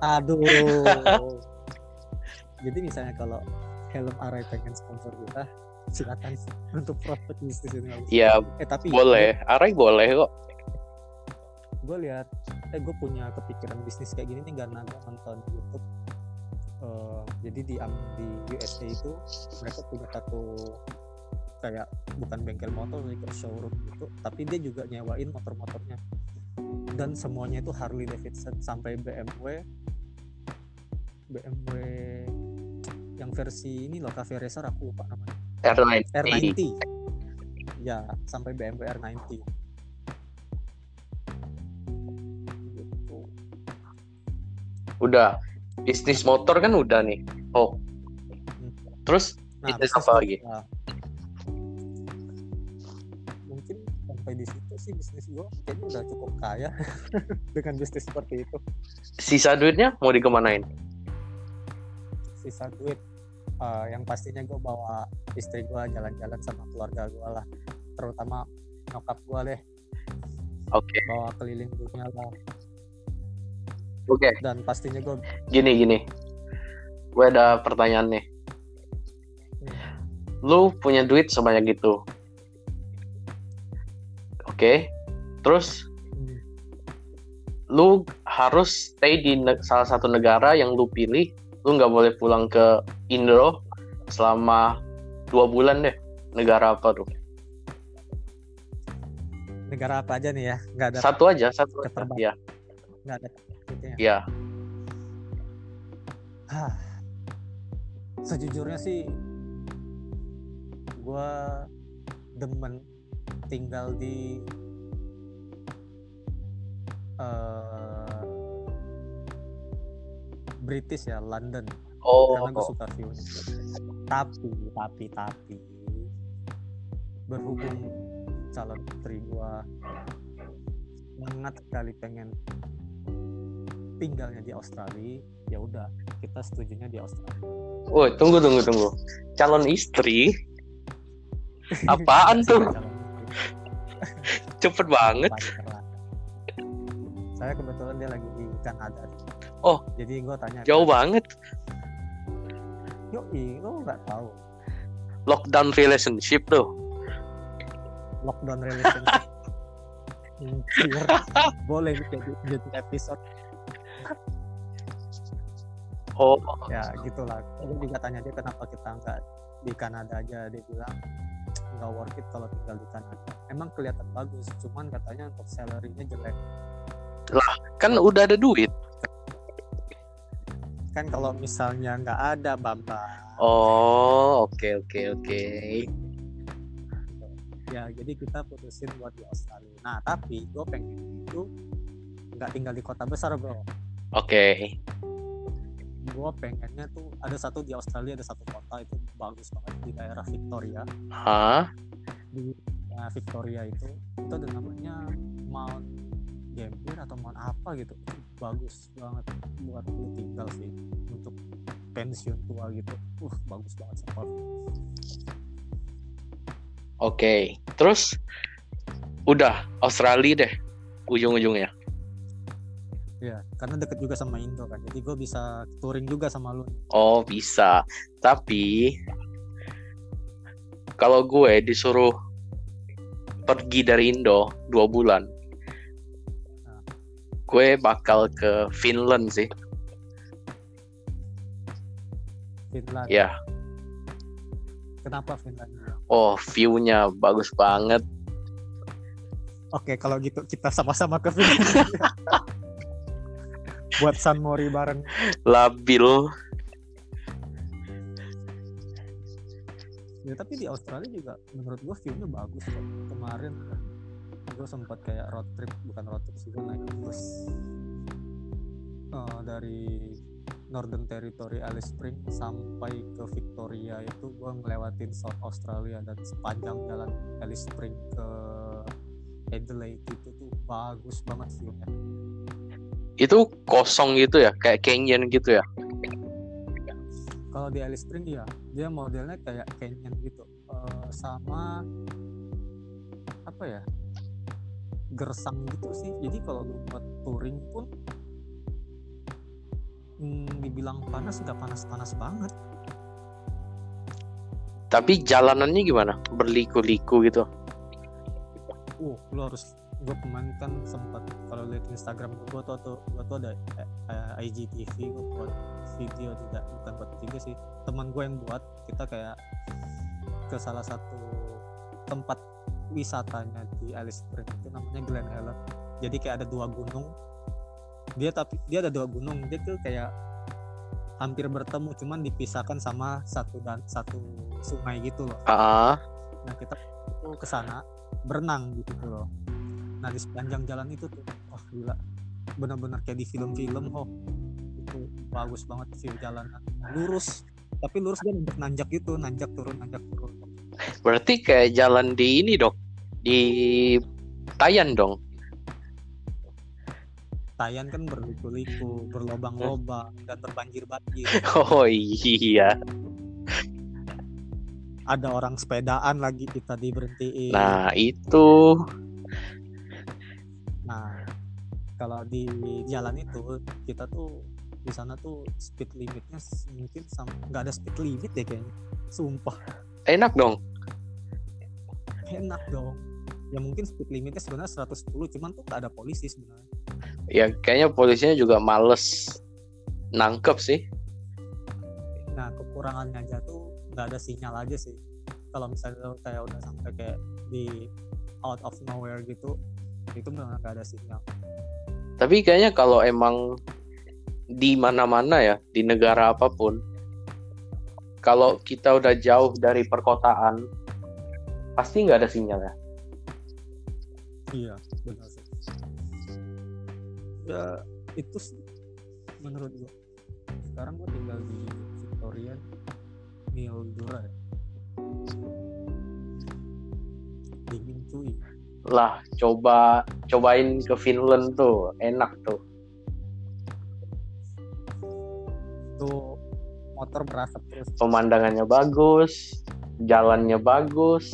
Speaker 1: Aduh. Jadi misalnya kalau helm Ara pengen sponsor kita, silakan untuk profit bisnis ini.
Speaker 2: Iya. Eh tapi boleh, Ara boleh kok.
Speaker 1: Gue lihat, eh gue punya kepikiran bisnis kayak gini nih karena gue nonton YouTube. Uh, jadi di di USA itu mereka punya satu kayak bukan bengkel motor ke showroom gitu. Tapi dia juga nyewain motor-motornya. Dan semuanya itu Harley Davidson sampai BMW BMW yang versi ini loh Cafe Racer aku lupa namanya.
Speaker 2: R90
Speaker 1: R90 ya sampai BMW R90
Speaker 2: gitu. udah bisnis motor kan udah nih. Oh. Hmm. terus nah, bisnis apa lagi? nah,
Speaker 1: sampai di situ sih bisnis gue kayaknya udah cukup kaya dengan bisnis seperti itu.
Speaker 2: Sisa duitnya mau dikemanain?
Speaker 1: Sisa duit uh, yang pastinya gue bawa istri gue jalan-jalan sama keluarga gue lah. Terutama nyokap gue deh.
Speaker 2: Oke. Okay.
Speaker 1: bawa keliling dunia lah. Oke.
Speaker 2: Okay.
Speaker 1: dan pastinya gue
Speaker 2: gini gini. Gue ada pertanyaan nih. Hmm. lu punya duit sebanyak itu okay? terus lu harus stay di salah satu negara yang lu pilih. Lu nggak boleh pulang ke Indo selama dua bulan deh. Negara apa tuh?
Speaker 1: Negara apa aja nih ya? Nggak ada
Speaker 2: satu aja satu aja. ya
Speaker 1: nggak ada
Speaker 2: ya
Speaker 1: Hah. sejujurnya sih gue demen tinggal di uh, British ya London
Speaker 2: oh.
Speaker 1: karena gue suka view tapi tapi tapi berhubung calon putri gue sangat sekali pengen tinggalnya di Australia ya udah kita setujunya di Australia.
Speaker 2: Oh tunggu tunggu tunggu calon istri apaan tuh? Cepet banget.
Speaker 1: Saya kebetulan dia lagi di Kanada.
Speaker 2: Oh.
Speaker 1: Jadi gue tanya.
Speaker 2: Jauh kan, banget.
Speaker 1: Yuk, lo nggak tahu.
Speaker 2: Lockdown relationship tuh.
Speaker 1: Lockdown relationship. Boleh jadi jadi episode.
Speaker 2: Oh.
Speaker 1: Ya gitulah. Gue juga tanya dia kenapa kita nggak di Kanada aja. Dia bilang nggak worth it kalau tinggal di Kanada emang kelihatan bagus cuman katanya untuk salary-nya jelek.
Speaker 2: Kan udah ada duit.
Speaker 1: Kan kalau misalnya nggak ada bamba.
Speaker 2: Oh oke oke oke.
Speaker 1: Ya jadi kita putusin buat di Australia. Nah tapi gue pengen itu nggak tinggal di kota besar bro.
Speaker 2: Oke
Speaker 1: gue pengennya tuh ada satu di Australia ada satu kota itu bagus banget di daerah Victoria.
Speaker 2: Hah?
Speaker 1: Di daerah Victoria itu itu ada namanya Mount Gambier atau Mount apa gitu. Itu bagus banget buat lu tinggal sih untuk pensiun tua gitu. Uh bagus banget sumpah
Speaker 2: Oke, terus udah Australia deh ujung-ujungnya.
Speaker 1: Ya karena deket juga sama Indo kan jadi gue bisa touring juga sama lu
Speaker 2: Oh bisa, tapi kalau gue disuruh pergi dari Indo dua bulan, gue bakal ke Finland sih.
Speaker 1: Finland
Speaker 2: Ya,
Speaker 1: kenapa Finland
Speaker 2: oh view-nya bagus banget.
Speaker 1: Oke, kalau gitu kita sama-sama ke Finlandia. Buat San Mori bareng.
Speaker 2: Labil.
Speaker 1: Ya, tapi di Australia juga menurut gua view-nya bagus kok. Kemarin gue sempat kayak road trip, bukan road trip sih, gue naik bus eh, dari Northern Territory Alice Springs sampai ke Victoria itu gue ngelewatin South Australia dan sepanjang jalan Alice Springs ke Adelaide itu tuh bagus banget view-nya.
Speaker 2: Itu kosong gitu ya, kayak canyon gitu ya.
Speaker 1: kalau di Alice Spring ya dia modelnya kayak canyon gitu Eh, sama apa ya gersang gitu sih jadi kalau lu buat touring pun hmm, dibilang panas nggak panas-panas banget
Speaker 2: Tapi jalanannya gimana? Berliku-liku gitu.
Speaker 1: uh lu harus gue kemarin kan sempat kalau lihat Instagram gue tuh tuh gue tuh ada eh, IGTV gue buat video tidak bukan buat video sih teman gue yang buat kita kayak ke salah satu tempat wisatanya di Alice Springs itu namanya Glen Helen. Jadi kayak ada dua gunung. Dia tapi dia ada dua gunung dia tuh kayak hampir bertemu cuman dipisahkan sama satu dan satu sungai gitu loh.
Speaker 2: Ah,
Speaker 1: nah kita ke sana berenang gitu loh nah di sepanjang jalan itu tuh. Wah gila. Benar-benar kayak di film-film oh. Itu bagus banget view jalanan. Lurus. Tapi lurus dia nanjak nanjak gitu nanjak turun nanjak turun.
Speaker 2: Berarti kayak jalan di ini dong. Di Tayan dong.
Speaker 1: Tayan kan berliku-liku berlobang-lobang dan berbanjir-banjir
Speaker 2: Oh iya.
Speaker 1: ada orang sepedaan lagi kita diberhentiin.
Speaker 2: Nah, itu
Speaker 1: Nah, kalau di jalan itu kita tuh di sana tuh speed limitnya mungkin nggak ada speed limit deh kayaknya. Sumpah
Speaker 2: enak dong.
Speaker 1: enak dong. Ya mungkin speed limitnya sebenarnya 110 cuman tuh nggak ada polisi sebenarnya.
Speaker 2: Ya kayaknya polisinya juga males nangkep sih.
Speaker 1: Nah kekurangannya aja tuh nggak ada sinyal aja sih. Kalau misalnya kayak udah sampai kayak di out of nowhere gitu, itu nggak ada sinyal.
Speaker 2: Tapi kayaknya kalau emang di mana-mana ya, di negara apa pun, kalau kita udah jauh dari perkotaan, pasti nggak ada sinyal ya.
Speaker 1: Iya, benar sih. Ya, itu sih menurut gua. Sekarang gua tinggal di Victoria, Mildura ya. Dingin cuy.
Speaker 2: Lah, coba cobain ke Finland tuh, enak tuh.
Speaker 1: Tuh motor berasap terus.
Speaker 2: Pemandangannya bagus, jalannya bagus.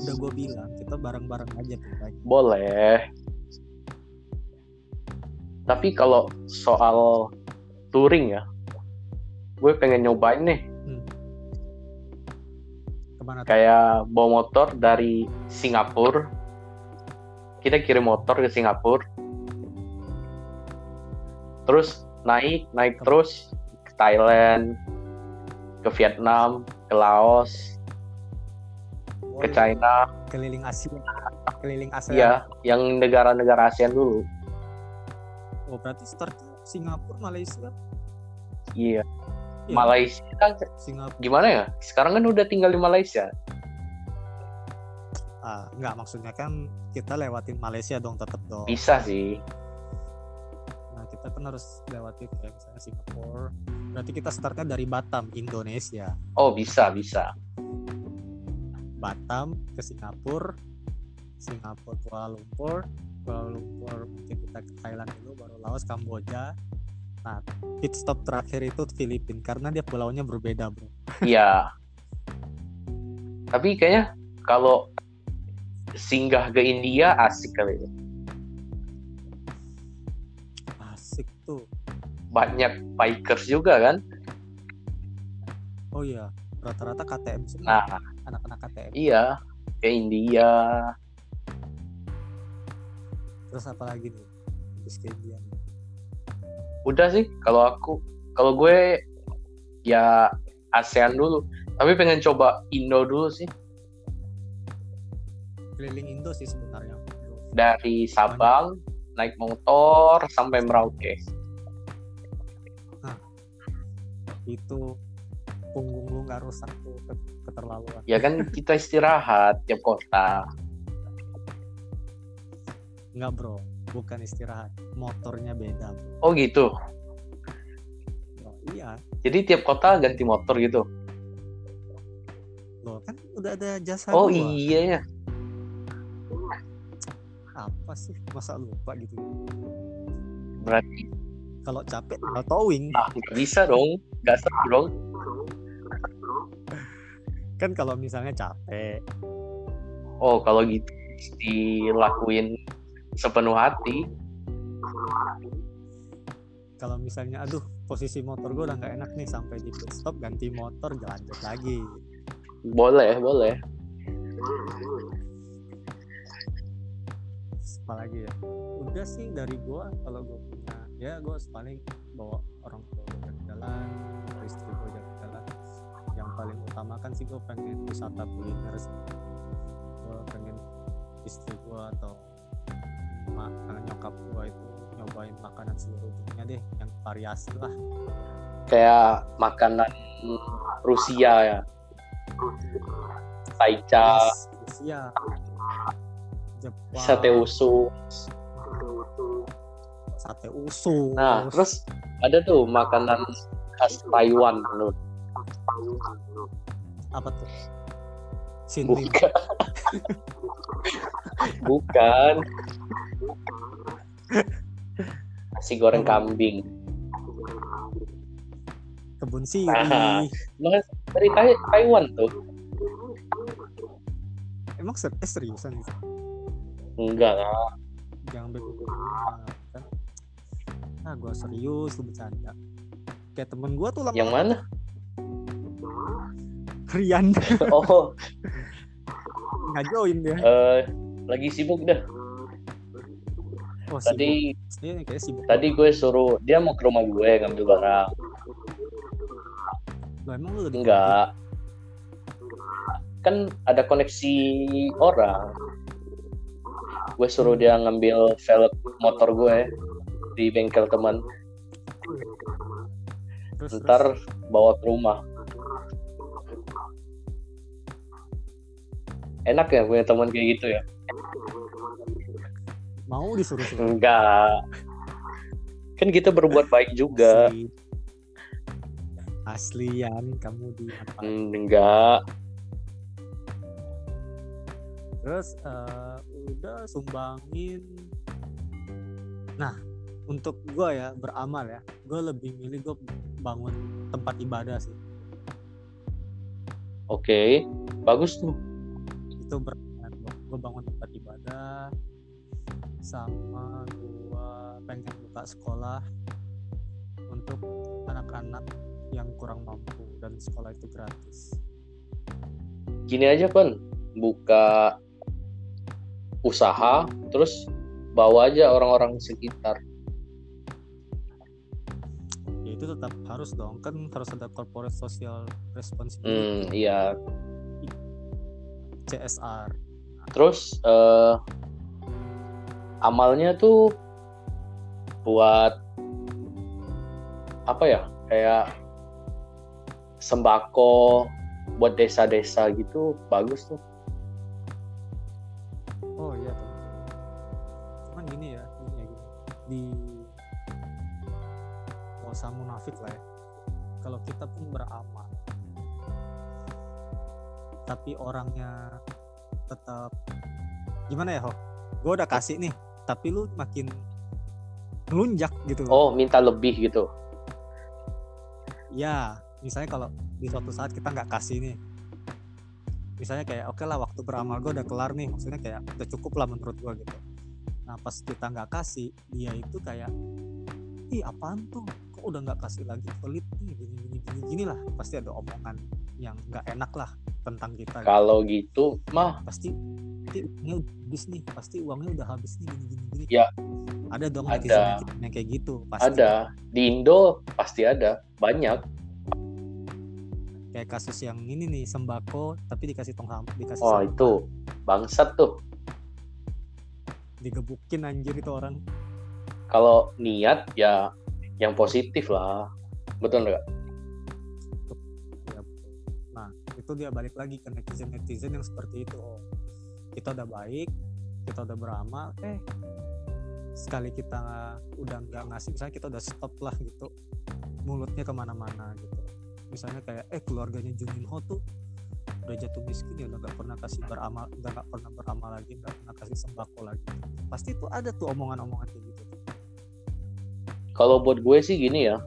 Speaker 1: Udah gua bilang, kita bareng-bareng aja tuh.
Speaker 2: Boleh. Tapi kalau soal touring ya, gue pengen nyobain nih
Speaker 1: Ke mana tuh?
Speaker 2: kayak bawa motor dari Singapura. Kita kirim motor ke Singapura. Terus naik, naik terus ke Thailand, ke Vietnam, ke Laos ke China.
Speaker 1: Keliling Asia. Keliling Asia.
Speaker 2: Ya yang negara-negara ASEAN dulu.
Speaker 1: Oh berarti start Singapura Malaysia?
Speaker 2: Iya
Speaker 1: Iya,
Speaker 2: Malaysia kan
Speaker 1: Singapura.
Speaker 2: gimana ya? Sekarang kan udah tinggal di Malaysia.
Speaker 1: Ah, nggak maksudnya kan kita lewatin Malaysia dong tetep dong.
Speaker 2: Bisa sih.
Speaker 1: Nah kita kan harus lewatin kayak misalnya Singapura. Berarti kita startnya dari Batam Indonesia.
Speaker 2: Oh bisa bisa.
Speaker 1: Batam ke Singapura Singapura Kuala Lumpur. Kuala Lumpur mungkin kita ke Thailand dulu baru Laos Kamboja nah pit stop terakhir itu Filipina karena dia pulaunya berbeda bro.
Speaker 2: Iya. Tapi kayaknya kalau singgah ke India asik kali ya.
Speaker 1: asik tuh.
Speaker 2: Banyak bikers juga kan?
Speaker 1: Oh iya rata-rata KTM semua
Speaker 2: nah.
Speaker 1: Anak-anak KTM
Speaker 2: iya ke India.
Speaker 1: Terus apa lagi nih? Habis ke India nih.
Speaker 2: Udah sih kalau aku kalau gue ya ASEAN dulu. Tapi pengen coba Indo dulu sih.
Speaker 1: Keliling Indo sih sebenarnya.
Speaker 2: Dari Sabang naik motor sampai Merauke.
Speaker 1: Itu punggung lu nggak rusak tuh ke- keterlaluan.
Speaker 2: Ya kan kita istirahat tiap kota.
Speaker 1: Nggak bro bukan istirahat motornya beda bro,
Speaker 2: oh gitu?
Speaker 1: Bro, iya.
Speaker 2: Jadi tiap kota ganti motor gitu?
Speaker 1: Lo kan udah ada jasa
Speaker 2: oh
Speaker 1: dua.
Speaker 2: iya ya
Speaker 1: apa sih? Masa lupa gitu?
Speaker 2: Berarti
Speaker 1: kalau capek tinggal towing.
Speaker 2: Ah, nggak bisa dong. Nggak seru dong.
Speaker 1: Kan kalau misalnya capek.
Speaker 2: Oh kalau gitu dilakuin sepenuh hati.
Speaker 1: Kalau misalnya aduh posisi motor gue udah nggak enak nih sampai di pit stop ganti motor lanjut lagi.
Speaker 2: Boleh boleh.
Speaker 1: Apa lagi ya? Udah sih dari gua kalau gua punya ya gua paling bawa orang tua gua jalan-jalan istri gua jalan-jalan yang paling utama kan sih gua pengen wisata kuliner sih. Gua pengen istri gua atau ma eh, nyokap gua itu nyobain makanan seluruh dunia deh yang variasi lah.
Speaker 2: Kayak makanan Rusia ya. Taicha
Speaker 1: Rusia. Jepang.
Speaker 2: Sate usu.
Speaker 1: Sate usus
Speaker 2: nah terus ada tuh makanan khas Taiwan menurut
Speaker 1: apa tuh? Sinlim
Speaker 2: bukan. Bukan nasi goreng kambing.
Speaker 1: Kebun siri
Speaker 2: Ah. Mas dari Tai- Taiwan tuh.
Speaker 1: Emang ser eh, seriusan gitu
Speaker 2: enggak lah
Speaker 1: jangan bego bego kan ah gua serius lu bercanda. Kayak temen gua tuh lama
Speaker 2: yang mana?
Speaker 1: Rian.
Speaker 2: Oh.
Speaker 1: Nggak join dia.
Speaker 2: Eh, lagi sibuk dah
Speaker 1: oh
Speaker 2: tadi
Speaker 1: sibuk. dia kayak sibuk
Speaker 2: tadi gue suruh dia mau ke rumah gue ngambil barang.
Speaker 1: Loh, emang lu
Speaker 2: enggak. kan ada koneksi orang. Gue suruh dia ngambil velg motor gue di bengkel teman.
Speaker 1: Terus, terus,
Speaker 2: ntar bawa ke rumah. Enak ya punya teman kayak gitu ya
Speaker 1: mau disuruh suruh
Speaker 2: enggak. Kan kita berbuat baik juga.
Speaker 1: Asli. aslian kamu di apa
Speaker 2: enggak.
Speaker 1: Terus eh, udah sumbangin. Nah untuk gua ya beramal ya. Gue lebih milih gue bangun tempat ibadah sih.
Speaker 2: Oke. Bagus tuh.
Speaker 1: Itu berat. Gue bangun tempat ibadah sama gue pengen buka sekolah untuk anak-anak yang kurang mampu dan sekolah itu gratis.
Speaker 2: Gini aja kan buka usaha terus bawa aja orang-orang sekitar.
Speaker 1: Itu itu tetap harus dong. Kan harus ada corporate social
Speaker 2: hmm
Speaker 1: responsibility
Speaker 2: iya
Speaker 1: CSR
Speaker 2: terus eh amalnya tuh buat apa ya? Kayak sembako buat desa-desa gitu bagus tuh.
Speaker 1: Oh iya cuman gini ya gini ya gini. Di usah munafik lah ya. Kalau kita pun beramal tapi orangnya tetap gimana ya Ho? gue udah kasih nih tapi lu makin melunjak gitu.
Speaker 2: Oh minta lebih gitu.
Speaker 1: Ya misalnya kalau di suatu saat kita nggak kasih nih misalnya kayak oke lah waktu beramal gue udah kelar nih maksudnya kayak udah cukup lah menurut gue gitu. Nah pas kita nggak kasih dia itu kayak ih apaan tuh? Kok udah nggak kasih lagi? Pelit nih gini gini gini gini lah. Pasti ada omongan yang nggak enak lah tentang kita gitu.
Speaker 2: kalau gitu mah
Speaker 1: pasti pasti uangnya udah habis nih pasti uangnya udah habis nih gini gini gini.
Speaker 2: Ya.
Speaker 1: ada dong
Speaker 2: Ada.
Speaker 1: yang kayak gitu pasti.
Speaker 2: Ada. Di Indo pasti ada. Banyak.
Speaker 1: Kayak kasus yang ini nih sembako tapi dikasih tong sampah dikasih
Speaker 2: oh
Speaker 1: sampah.
Speaker 2: itu bangsat tuh.
Speaker 1: Digebukin anjir itu orang.
Speaker 2: Kalau niat ya yang positif lah. Betul nggak?
Speaker 1: Nah itu dia balik lagi ke netizen netizen yang seperti itu. oh kita udah baik kita udah beramal eh sekali kita udah nggak ngasih misalnya kita udah stop lah gitu mulutnya ke mana-mana gitu. Misalnya kayak eh keluarganya Juninho tuh udah jatuh miskin ya udah nggak pernah kasih beramal udah nggak pernah beramal lagi nggak pernah kasih sembako lagi. Pasti tuh ada tuh omongan-omongan kayak gitu.
Speaker 2: Kalau buat gue sih gini ya.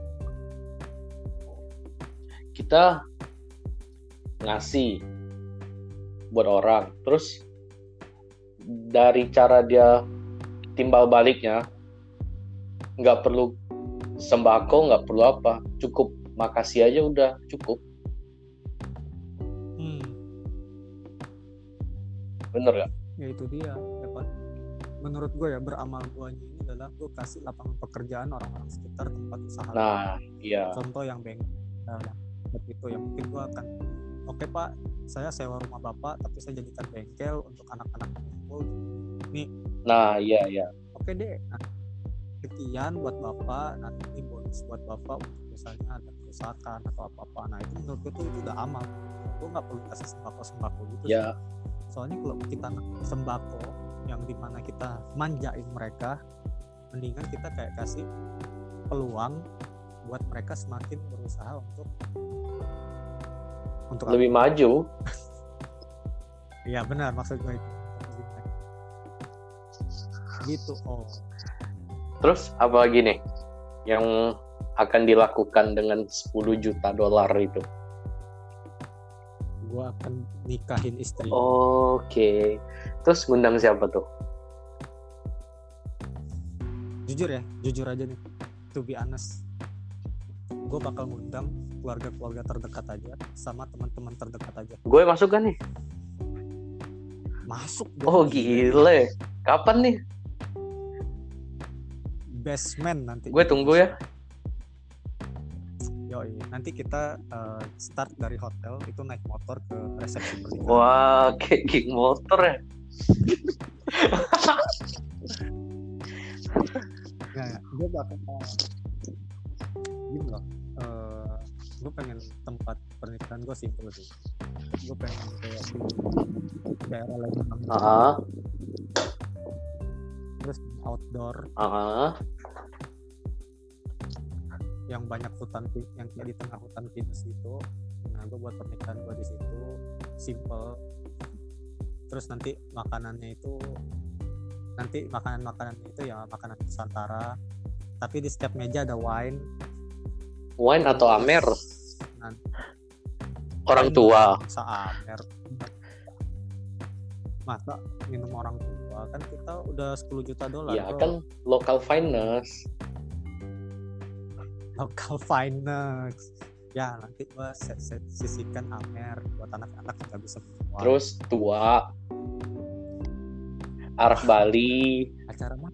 Speaker 2: Kita ngasih buat orang terus dari cara dia timbal baliknya nggak perlu sembako nggak perlu apa cukup makasih aja udah cukup.
Speaker 1: Hmm.
Speaker 2: bener gak
Speaker 1: ya itu dia ya kan? Menurut gue ya beramal guanya ini adalah gue kasih lapangan pekerjaan orang-orang sekitar tempat usaha.
Speaker 2: Nah iya.
Speaker 1: Contoh yang bengkel nah, seperti itu yang mungkin gue akan oke pak saya sewa rumah bapak tapi saya jadikan bengkel untuk anak-anak nih
Speaker 2: nah iya iya.
Speaker 1: Oke deh. Nah, sekian buat bapak nanti bonus buat bapak untuk misalnya ada kerusakan atau apa-apa. Nah itu menurut gue tuh itu udah amal gue nggak perlu kasih sembako sembako gitu
Speaker 2: ya
Speaker 1: soalnya kalau kita sembako yang di mana kita manjain mereka mendingan kita kayak kasih peluang buat mereka semakin berusaha untuk untuk
Speaker 2: lebih maju.
Speaker 1: Iya benar maksud gue. itu gitu oh
Speaker 2: terus apa lagi nih yang akan dilakukan dengan 10 juta dolar itu
Speaker 1: gue akan nikahin istri
Speaker 2: Oke. Terus ngundang siapa tuh?
Speaker 1: jujur ya jujur aja nih to be honest gue bakal ngundang keluarga-keluarga terdekat aja sama teman-teman terdekat aja
Speaker 2: Gue masuk kan nih?
Speaker 1: masuk dong.
Speaker 2: Oh gile. Kapan nih?
Speaker 1: best man nanti
Speaker 2: Gue tunggu ya.
Speaker 1: Yoi, nanti kita eh, start dari hotel itu naik motor ke resepsi pernikahan.
Speaker 2: Wah, kayak geng motor ya.
Speaker 1: Nah, gue bakal gini loh. eh, gue pengen tempat pernikahan gue simpel sih. Gue pengen kayak di daerah
Speaker 2: Ah,
Speaker 1: terus outdoor
Speaker 2: ah,
Speaker 1: yang banyak hutan yang kayak di tengah hutan pinus gitu. Nah, gue buat pernikahan gue di situ simple. Terus nanti makanannya itu nanti makanan-makanan itu ya makanan Nusantara. Tapi di setiap meja ada wine.
Speaker 2: wine atau amer?
Speaker 1: Nanti
Speaker 2: Orang tua.
Speaker 1: Masa amer. Masa minum orang tua kan kita udah 10 juta dolar.
Speaker 2: Ya
Speaker 1: bro.
Speaker 2: kan local finance.
Speaker 1: local finance. Ya nanti gua set, set, sisihkan amer buat anak-anak nggak bisa wine.
Speaker 2: Terus tua. Arak Bali.
Speaker 1: acara mah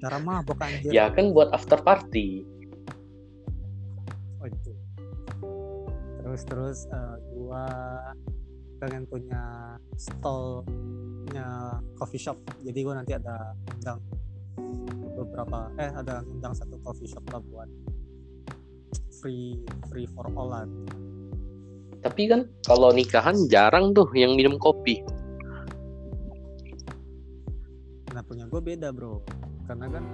Speaker 1: acara mabok anjir
Speaker 2: Ya kan buat after party.
Speaker 1: terus terus uh, gua pengen punya stallnya coffee shop. Jadi gua nanti ada undang beberapa eh ada undang satu coffee shop lah buat free free for all lah.
Speaker 2: Tapi kan kalau nikahan jarang tuh yang minum kopi.
Speaker 1: Nah punya gue beda bro. Karena kan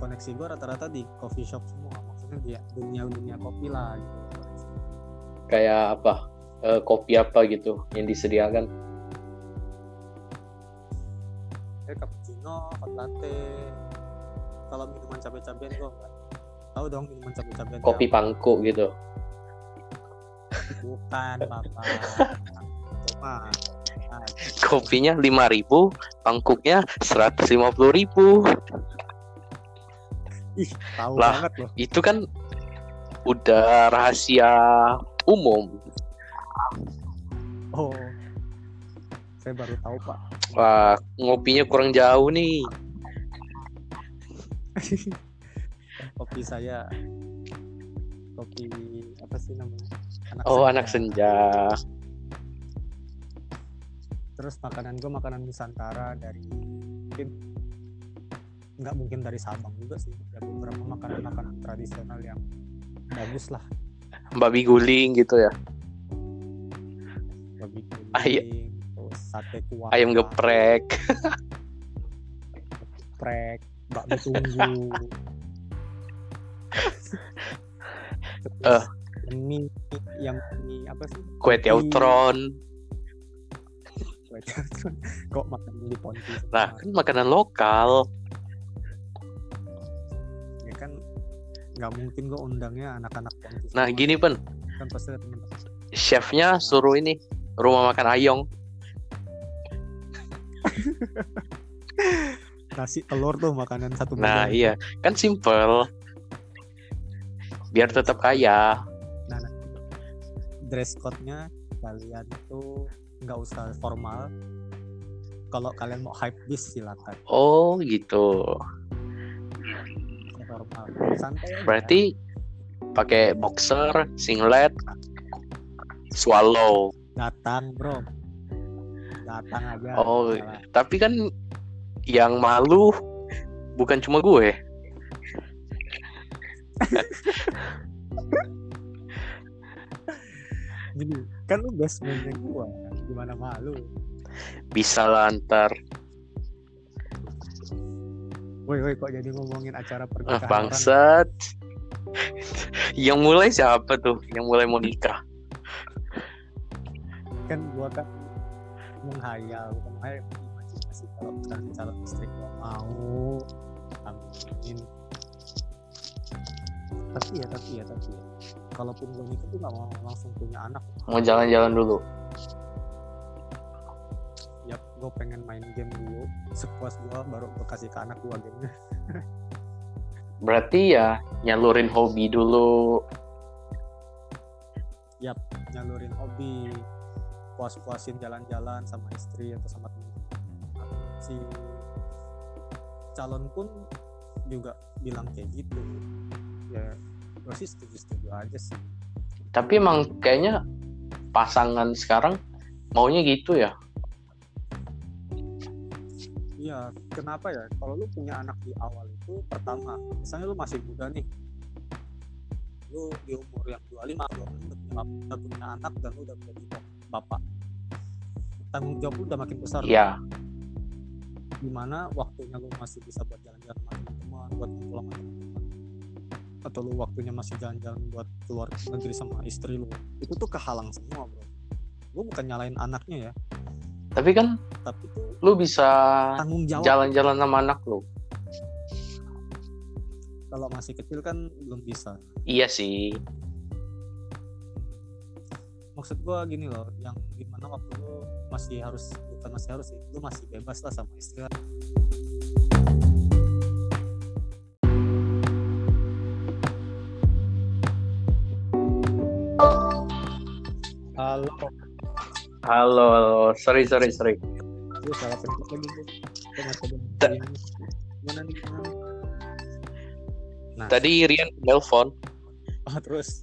Speaker 1: koneksi gue rata-rata di coffee shop semua. Maksudnya dia dunia dunia kopi lah gitu.
Speaker 2: Kayak apa uh, kopi apa gitu yang disediakan?
Speaker 1: Eh cappuccino hot latte. Kalau minuman cabai-cabian gue enggak tahu dong minuman cabai-cabian
Speaker 2: kopi pangku gitu.
Speaker 1: Bukan cuma
Speaker 2: kopinya lima ribu pangkuknya seratus lima puluh ribu.
Speaker 1: Ih tahu
Speaker 2: Lah.
Speaker 1: banget loh.
Speaker 2: itu kan udah rahasia umum
Speaker 1: saya baru tahu pak.
Speaker 2: Wah ngopinya kurang jauh nih.
Speaker 1: Kopi saya kopi apa sih namanya? Anak
Speaker 2: oh
Speaker 1: senja.
Speaker 2: anak senja.
Speaker 1: Terus makanan gue makanan nusantara dari mungkin nggak mungkin dari Sabang juga sih. Ya beberapa makanan makanan tradisional yang bagus lah.
Speaker 2: Babi guling gitu ya?
Speaker 1: Babi
Speaker 2: Ay-
Speaker 1: guling terus sate kuah.
Speaker 2: Ayam geprek.
Speaker 1: Geprek bakmi tunggu.
Speaker 2: Eh.
Speaker 1: mie yang mie apa sih?
Speaker 2: Kue teutron
Speaker 1: kok makan di Ponti?
Speaker 2: Nah kan makanan lokal.
Speaker 1: Ya kan nggak mungkin gue undangnya anak-anak Ponti.
Speaker 2: Nah gini pen.
Speaker 1: Kan pasti ada temen
Speaker 2: chefnya suruh ini rumah makan ayong
Speaker 1: nasi telur tuh makanan satu
Speaker 2: nah iya. Kan simple biar tetap kaya.
Speaker 1: Dress code-nya kalian itu nggak usah formal. Kalau kalian mau hype bis silakan.
Speaker 2: Oh gitu.
Speaker 1: Formal. Santai
Speaker 2: berarti pakai boxer singlet swallow.
Speaker 1: Datang bro datang aja
Speaker 2: Oh,
Speaker 1: Salah.
Speaker 2: tapi kan yang malu bukan cuma gue.
Speaker 1: Jadi, kan lu best man-nya gua gimana malu?
Speaker 2: Bisa lah ntar.
Speaker 1: Woi woi kok jadi ngomongin acara
Speaker 2: ah,
Speaker 1: pernikahan orang?
Speaker 2: bangsat. Yang mulai siapa tuh? Yang mulai mau nikah?
Speaker 1: Kan gua kan menghayal. Bukan menghayal imajinasi kalau misalnya calon istri gua mau amin. Tapi ya tapi ya tapi ya. Kalaupun gua nikah tuh gak mau langsung punya anak.
Speaker 2: Mau jalan-jalan dulu?
Speaker 1: Ya gue pengen main game dulu. Sepuas gua baru gue kasih ke anak gua gamenya.
Speaker 2: Berarti ya nyalurin hobi dulu.
Speaker 1: Nyalurin hobi puas-puasin jalan-jalan sama istri atau sama teman si calon pun juga bilang kayak gitu. Ya gue sih setuju-setuju aja sih.
Speaker 2: Tapi emang kayaknya pasangan sekarang maunya gitu ya?
Speaker 1: Iya kenapa ya? Kalau lu punya anak di awal itu pertama misalnya lu masih muda nih lu di umur yang 25 lu udah punya, punya anak dan lu udah menjadi bapak. Tanggung jawab lu udah makin besar.
Speaker 2: Ya
Speaker 1: di mana waktunya lu masih bisa buat jalan-jalan sama teman-teman buat ngumpul sama teman-teman. Atau lu waktunya masih jalan-jalan buat keluar negeri sama istri lu. Itu tuh kehalang semua bro. Gue bukan nyalain anaknya ya.
Speaker 2: Tapi kan
Speaker 1: tapi tuh
Speaker 2: lu bisa
Speaker 1: tanggung jawab.
Speaker 2: jalan-jalan sama anak lu.
Speaker 1: Kalau masih kecil kan belum bisa.
Speaker 2: Iya sih
Speaker 1: maksud gua gini loh yang gimana waktu lu masih harus bukan masih harus sih lu masih bebas lah sama istri halo.
Speaker 2: Halo halo. Sorry sorry sorry.
Speaker 1: Gue salah pencet lagi gue gimana. Nih nah.
Speaker 2: Tadi Rian nelpon
Speaker 1: oh, terus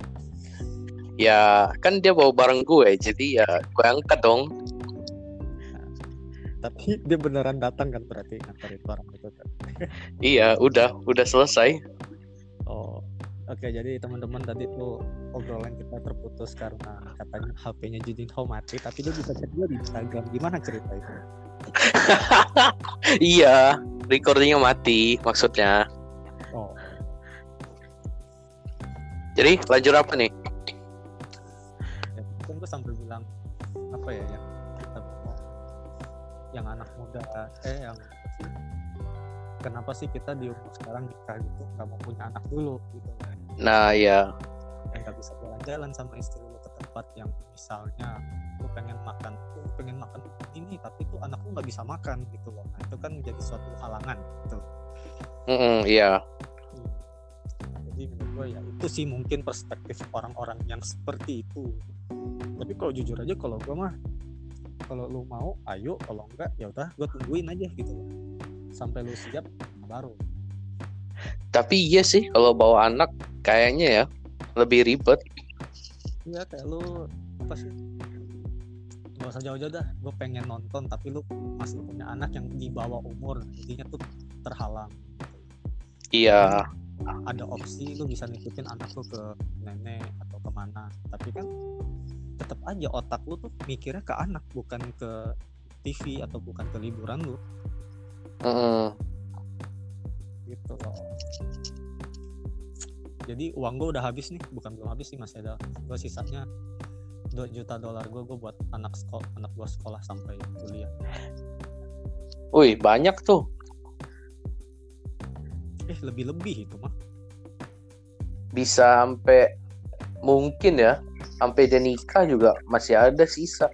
Speaker 2: Ya kan dia bawa bareng gue, jadi ya gue angkat dong.
Speaker 1: Tapi dia beneran datang kan berarti nganterin barang itu kan.
Speaker 2: Iya, udah, udah selesai.
Speaker 1: Oh, oke. Jadi teman-teman tadi tuh obrolan kita terputus karena katanya HP-nya Jujinho mati, tapi dia bisa gue di Instagram. Gimana cerita itu?
Speaker 2: iya, recordingnya mati maksudnya.
Speaker 1: Oh,
Speaker 2: Jadi lanjut apa nih?
Speaker 1: Kan gue sambil bilang apa ya yang kita mau yang anak muda eh yang kenapa sih kita di umur sekarang nikah gitu nggak mau punya anak dulu gitu
Speaker 2: Nah, ya.
Speaker 1: yang nggak bisa jalan-jalan sama istri lu ke tempat yang misalnya lu pengen makan lu pengen makan ini tapi tuh anak lu nggak bisa makan gitu loh nah itu kan menjadi suatu halangan gitu
Speaker 2: Mm-mm, iya.
Speaker 1: jadi menurut gue ya itu sih mungkin perspektif orang-orang yang seperti itu tapi kalau jujur aja kalau gue mah kalau lu mau ayo. Kalau enggak ya udah gue tungguin aja gitu loh. Sampai lu siap baru.
Speaker 2: Tapi iya sih kalau bawa anak kayaknya ya lebih ribet.
Speaker 1: Iya kayak lu apa sih? Gak usah jauh-jauh dah gue pengen nonton tapi lu masih punya anak yang di bawah umur jadinya tuh terhalang.
Speaker 2: Iya.
Speaker 1: ada opsi lu bisa nitipin anak lu ke nenek atau ke mana tapi kan tetap aja otak lu tuh mikirnya ke anak bukan ke TV atau bukan ke liburan lu.
Speaker 2: Mm-mm.
Speaker 1: gitu loh. Jadi uang gue udah habis nih bukan belum habis sih masih ada. Gue sisanya 2 juta dolar gue gue buat anak sekolah anak gue sekolah sampai kuliah.
Speaker 2: Wih, banyak tuh.
Speaker 1: eh lebih lebih itu mah.
Speaker 2: Bisa sampai mungkin ya sampai dia nikah juga masih ada sisa.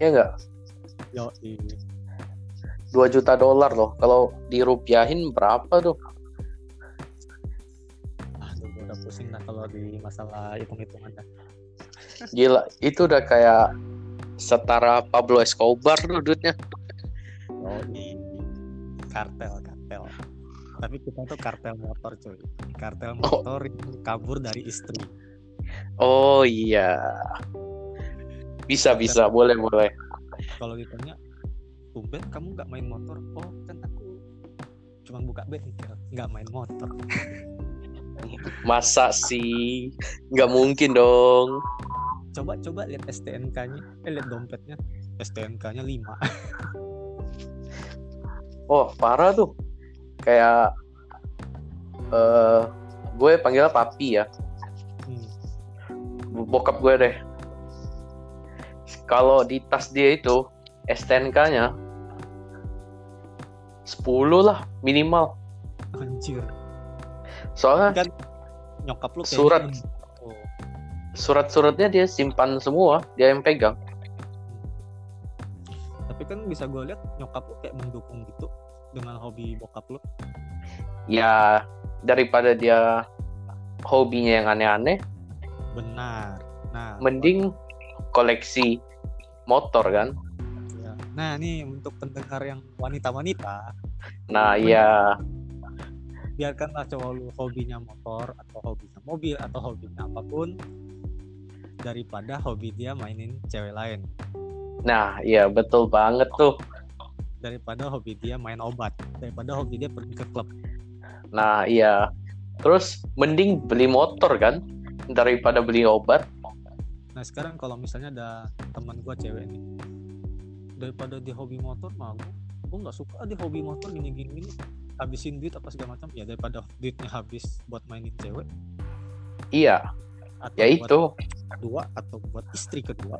Speaker 2: ya enggak?
Speaker 1: yo i
Speaker 2: 2 juta dolar loh. Kalau dirupiahin berapa tuh?
Speaker 1: aduh udah pusing dah kalau di masalah hitung hitungan dah
Speaker 2: Gila, itu udah kayak setara Pablo Escobar tuh duitnya.
Speaker 1: yo i kartel kartel tapi kita tuh kartel motor cuy kartel motor yang kabur dari istri
Speaker 2: Oh iya. Bisa bisa, boleh boleh.
Speaker 1: kalau ditanya tumben kamu nggak main motor oh kan aku cuma buka bengkel nggak main motor
Speaker 2: Masa sih? Nggak mungkin dong.
Speaker 1: coba coba lihat STNK-nya eh lihat dompetnya STNK-nya 5
Speaker 2: Oh, parah tuh. Kayak eh gue panggilnya papi ya.
Speaker 1: hmm.
Speaker 2: Bokap gue deh. Kalau di tas dia itu STNK-nya 10 lah minimal.
Speaker 1: anjir
Speaker 2: Soalnya
Speaker 1: Kan nyokap lu
Speaker 2: Surat.
Speaker 1: oh,
Speaker 2: surat-suratnya dia simpan semua, dia yang pegang.
Speaker 1: tapi kan bisa gue lihat nyokap lu kayak mendukung gitu dengan hobi bokap lu
Speaker 2: Ya daripada dia hobinya yang aneh-aneh,
Speaker 1: benar nah
Speaker 2: mending koleksi motor kan.
Speaker 1: ya. nah ini untuk pendengar yang wanita-wanita
Speaker 2: Nah,
Speaker 1: Men-
Speaker 2: ya
Speaker 1: biarkanlah cowok lu hobinya motor atau hobinya mobil atau hobinya apa pun daripada hobi dia mainin cewek lain
Speaker 2: nah, iya betul banget tuh.
Speaker 1: Daripada hobi dia main obat daripada hobi dia pergi ke klub
Speaker 2: Nah, iya. Terus mending beli motor kan daripada beli obat.
Speaker 1: nah sekarang kalau misalnya ada teman gua cewek nih daripada dia hobi motor mah gua gua nggak suka dia hobi motor gini gini gini habisin duit apa segala macam ya daripada duitnya habis buat mainin cewek
Speaker 2: Iya,
Speaker 1: atau
Speaker 2: ya itu.
Speaker 1: kedua atau buat istri kedua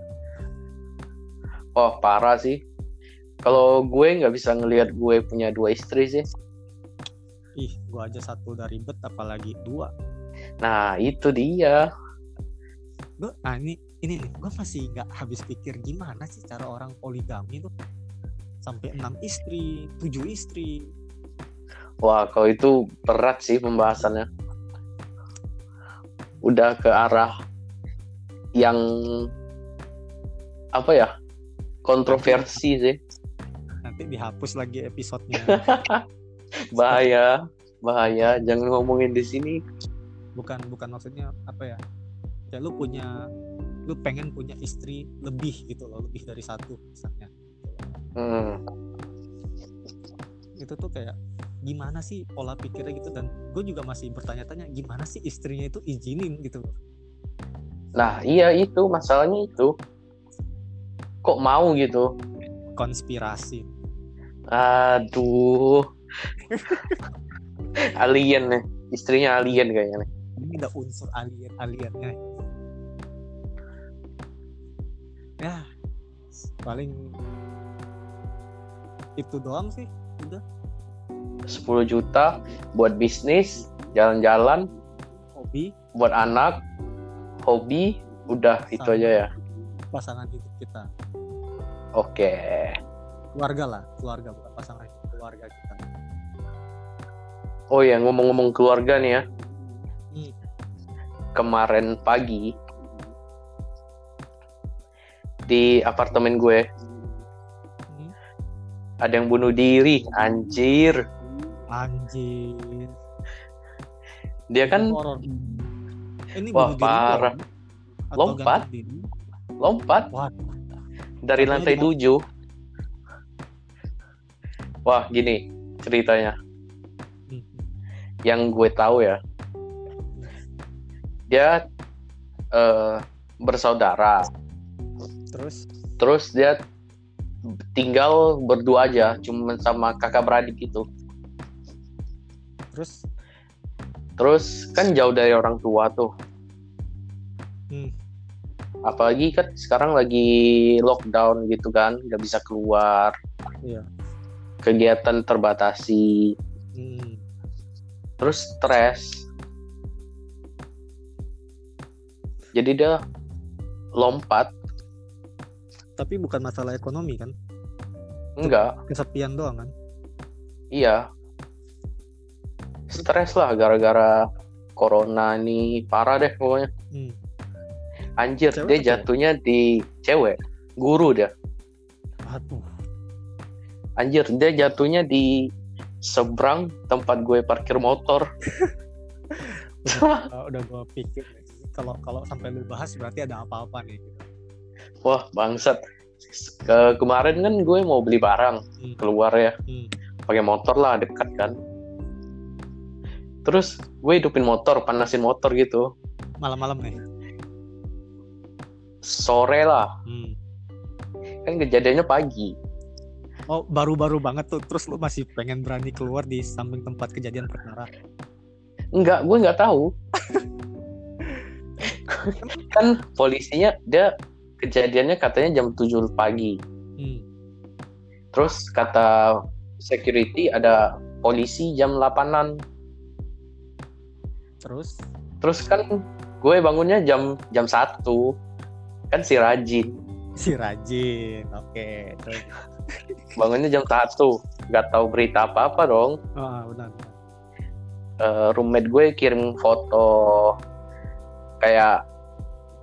Speaker 2: Oh, parah sih. Kalau gue nggak bisa ngelihat gue punya dua istri sih.
Speaker 1: ih gua aja satu udah ribet apalagi dua
Speaker 2: Nah, itu dia.
Speaker 1: gue ah ini ini nih gue masih nggak habis pikir gimana sih cara orang poligami tuh sampai enam istri tujuh istri
Speaker 2: Wah, kalau itu berat sih pembahasannya. Udah ke arah yang apa ya? Kontroversi sih.
Speaker 1: Nanti dihapus lagi episodenya.
Speaker 2: Bahaya, bahaya. Jangan ngomongin di sini.
Speaker 1: bukan bukan maksudnya apa ya? Kayak lu punya lu pengen punya istri lebih gitu loh lebih dari satu misalnya.
Speaker 2: Hmm.
Speaker 1: itu tuh kayak gimana sih pola pikirnya gitu? Dan gue juga masih bertanya-tanya gimana sih istrinya itu izinin gitu
Speaker 2: nah iya itu masalahnya itu. Kok mau gitu?
Speaker 1: Konspirasi
Speaker 2: aduh. Alien nih. Istrinya alien kayaknya. Nih
Speaker 1: ini ada unsur alien aliennya ya paling itu doang sih udah.
Speaker 2: 10 juta buat bisnis jalan-jalan
Speaker 1: hobi.
Speaker 2: buat anak hobi udah itu
Speaker 1: Sama.
Speaker 2: aja ya.
Speaker 1: Pasangan hidup kita.
Speaker 2: Oke
Speaker 1: keluarga lah keluarga bukan pasangan keluarga kita.
Speaker 2: Oh ya ngomong-ngomong keluarga nih ya.
Speaker 1: Hmm.
Speaker 2: kemarin pagi di apartemen gue
Speaker 1: Hmm.
Speaker 2: ada yang bunuh diri anjir.
Speaker 1: Anjir.
Speaker 2: Dia kan
Speaker 1: horor. Ini
Speaker 2: Wah,
Speaker 1: bunuh diri
Speaker 2: parah. Lompat. lompat. Dari
Speaker 1: Katanya
Speaker 2: lantai
Speaker 1: di-
Speaker 2: tujuh wah gini ceritanya
Speaker 1: hmm.
Speaker 2: yang gue tahu ya dia eh, bersaudara
Speaker 1: terus
Speaker 2: terus dia tinggal berdua aja cuma sama kakak beradik gitu
Speaker 1: terus
Speaker 2: terus kan jauh dari orang tua tuh
Speaker 1: hmm.
Speaker 2: apalagi kan sekarang lagi lockdown gitu kan nggak bisa keluar
Speaker 1: Iya.
Speaker 2: Kegiatan terbatasi.
Speaker 1: Hmm.
Speaker 2: terus stres. Jadi dia lompat.
Speaker 1: Tapi bukan masalah ekonomi kan?
Speaker 2: Enggak.
Speaker 1: Kesepian doang kan?
Speaker 2: Iya. Stres lah gara-gara corona ini. Parah deh pokoknya.
Speaker 1: Hmm.
Speaker 2: anjir
Speaker 1: Cewek
Speaker 2: dia jatuhnya di cewek. Guru dia.
Speaker 1: Aduh
Speaker 2: anjir dia jatuhnya di seberang tempat gue parkir motor.
Speaker 1: Udah, udah gue pikir kalau kalau sampai lu bahas berarti ada apa-apa nih gitu.
Speaker 2: wah bangsat. Ke kemarin kan gue mau beli barang
Speaker 1: Hmm.
Speaker 2: keluar ya.
Speaker 1: Hmm.
Speaker 2: pakai motor lah dekat kan. Terus gue hidupin motor panasin motor gitu.
Speaker 1: Malam-malam nih?
Speaker 2: Sore lah.
Speaker 1: Hmm.
Speaker 2: kan kejadiannya pagi
Speaker 1: oh baru-baru banget tuh. Terus lu masih pengen berani keluar di samping tempat kejadian perkara?
Speaker 2: Enggak gue nggak tahu. Kan polisinya dia kejadiannya katanya jam 7 pagi.
Speaker 1: Hmm.
Speaker 2: terus kata security ada polisi jam 8an
Speaker 1: terus?
Speaker 2: Terus kan gue bangunnya jam jam satu. Kan si rajin.
Speaker 1: Si rajin oke. Terus
Speaker 2: bangunnya jam satu. Nggak tahu berita apa apa dong.
Speaker 1: Ah benar.
Speaker 2: Eh, roommate gue kirim foto kayak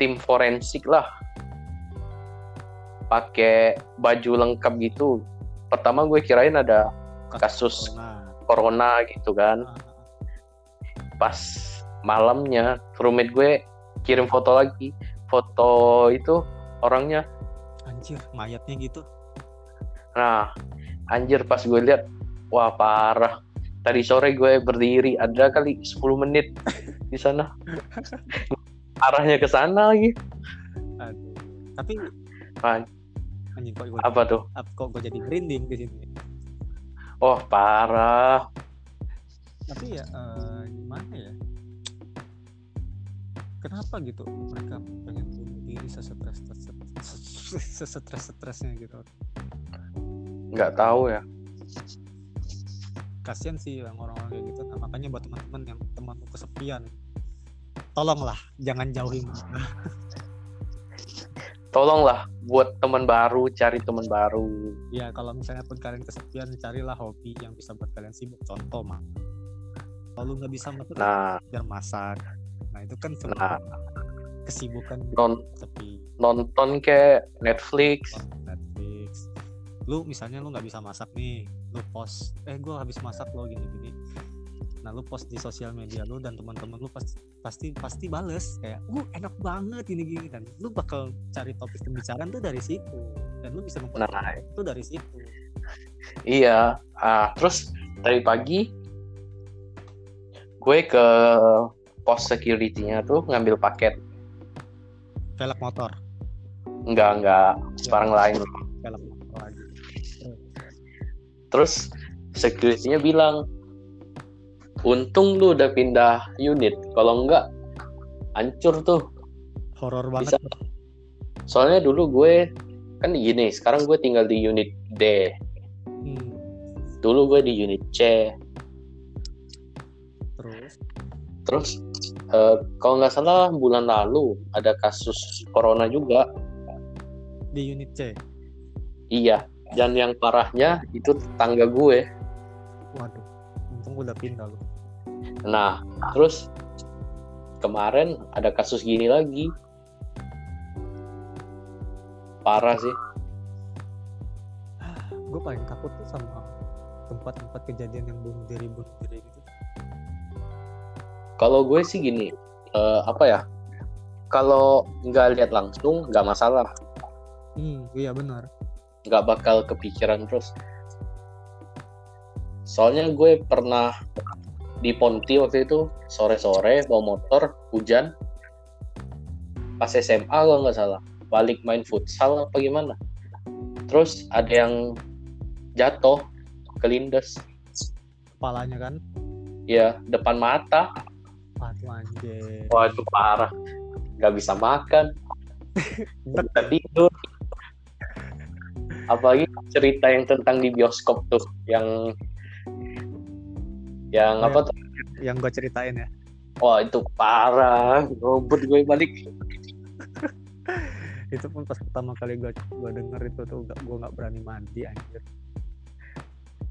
Speaker 2: tim forensik lah. Pakai baju lengkap gitu. Pertama gue kirain ada Kasus.
Speaker 1: corona.
Speaker 2: corona gitu kan.
Speaker 1: Ah,
Speaker 2: pas malamnya roommate gue kirim foto lagi. Foto itu orangnya
Speaker 1: anjir mayatnya gitu
Speaker 2: nah anjir pas gue lihat wah parah tadi sore gue berdiri ada kali 10 menit di sana arahnya ke sana lagi
Speaker 1: aduh tapi
Speaker 2: Ah,
Speaker 1: anjing kok gue
Speaker 2: apa tuh
Speaker 1: kok gue jadi merinding di sini
Speaker 2: oh parah
Speaker 1: tapi ya eh, gimana ya kenapa gitu mereka pengen bunuh diri sesetres sesetres stresnya gitu
Speaker 2: nggak tahu ya.
Speaker 1: Kasian sih yang orang-orang kayak gitu. Nah, makanya buat teman-teman yang temanmu kesepian tolonglah jangan jauhin.
Speaker 2: Tolonglah buat teman baru cari teman baru.
Speaker 1: Ya kalau misalnya pun kalian kesepian carilah hobi yang bisa buat kalian sibuk. Contoh mah kalau nggak bisa masak
Speaker 2: nah.
Speaker 1: biar masak. Nah itu kan
Speaker 2: nah.
Speaker 1: kesibukan
Speaker 2: non
Speaker 1: sepi.
Speaker 2: nonton Netflix.
Speaker 1: Nonton. Netflix lu misalnya lu nggak bisa masak nih lu post eh gue habis masak lo gini gini nah lu post di sosial media lu dan teman-teman lu pasti pasti pasti bales kayak uh enak banget ini gini dan lu bakal cari topik pembicaraan tuh dari situ dan lu bisa
Speaker 2: Nah.
Speaker 1: memperbaiki itu dari situ
Speaker 2: Iya. Ah, terus tadi pagi gue ke pos security-nya tuh ngambil paket.
Speaker 1: velg motor
Speaker 2: Enggak, enggak barang lain.
Speaker 1: velg
Speaker 2: Terus security-nya bilang, untung lu udah pindah unit. Kalau enggak, hancur tuh.
Speaker 1: horor banget
Speaker 2: Bisa. Soalnya dulu gue kan gini, sekarang gue tinggal di unit D.
Speaker 1: Hmm,
Speaker 2: Dulu gue di unit C.
Speaker 1: terus
Speaker 2: Terus eh, kalau nggak salah bulan lalu ada kasus corona juga.
Speaker 1: di unit C
Speaker 2: Iya. Dan yang parahnya itu tetangga gue.
Speaker 1: waduh untung gua udah pindah lu
Speaker 2: Nah, terus kemarin ada kasus gini lagi. Parah sih.
Speaker 1: gue paling takut tuh sama tempat-tempat kejadian yang bunuh diri bunuh diri gitu
Speaker 2: Kalau gue sih gini, eh, apa ya? Kalau nggak lihat langsung nggak masalah,
Speaker 1: hmm iya benar
Speaker 2: nggak bakal kepikiran terus. Soalnya gue pernah di Ponti waktu itu sore-sore bawa motor hujan. Pas SMA kalau nggak salah balik main futsal apa gimana. Terus ada yang jatuh kelindes
Speaker 1: kepalanya kan?
Speaker 2: Ya depan mata.
Speaker 1: Waduh anjir.
Speaker 2: Wah itu parah. Nggak bisa makan. Nggak bisa tidur apalagi cerita yang tentang di bioskop tuh yang yang
Speaker 1: Oh,
Speaker 2: apa
Speaker 1: yang-
Speaker 2: tuh?
Speaker 1: yang gue ceritain ya?
Speaker 2: Wah itu parah. Ngobrol gue balik.
Speaker 1: Itu pun pas pertama kali gue gue denger itu tuh gak, gue nggak berani mandi anjir.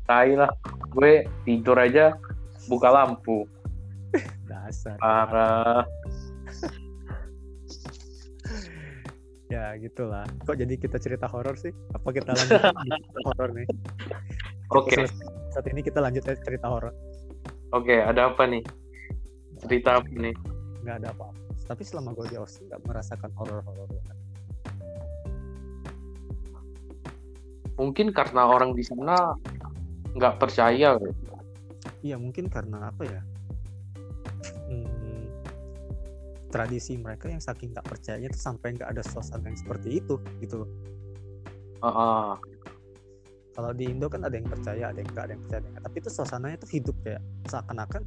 Speaker 2: Tai lah. Gue tidur aja buka lampu.
Speaker 1: Dasar.
Speaker 2: Parah
Speaker 1: ya gitulah. Kok jadi kita cerita horor sih? Apa kita lanjut horor nih?
Speaker 2: Oke.
Speaker 1: Selesai. saat ini kita lanjut cerita horor.
Speaker 2: Oke ada apa nih? Cerita apa nih?
Speaker 1: Nggak ada apa-apa. Tapi selama gue di Austin nggak merasakan horor-horor.
Speaker 2: Mungkin karena orang di sana nggak percaya
Speaker 1: iya mungkin karena apa ya tradisi mereka yang saking nggak percayanya tuh sampai nggak ada suasana yang seperti itu gitu. Loh
Speaker 2: Heeh.
Speaker 1: kalau di Indo kan ada yang percaya ada yang nggak ada yang percaya ada yang tapi itu suasananya tuh hidup kayak seakan-akan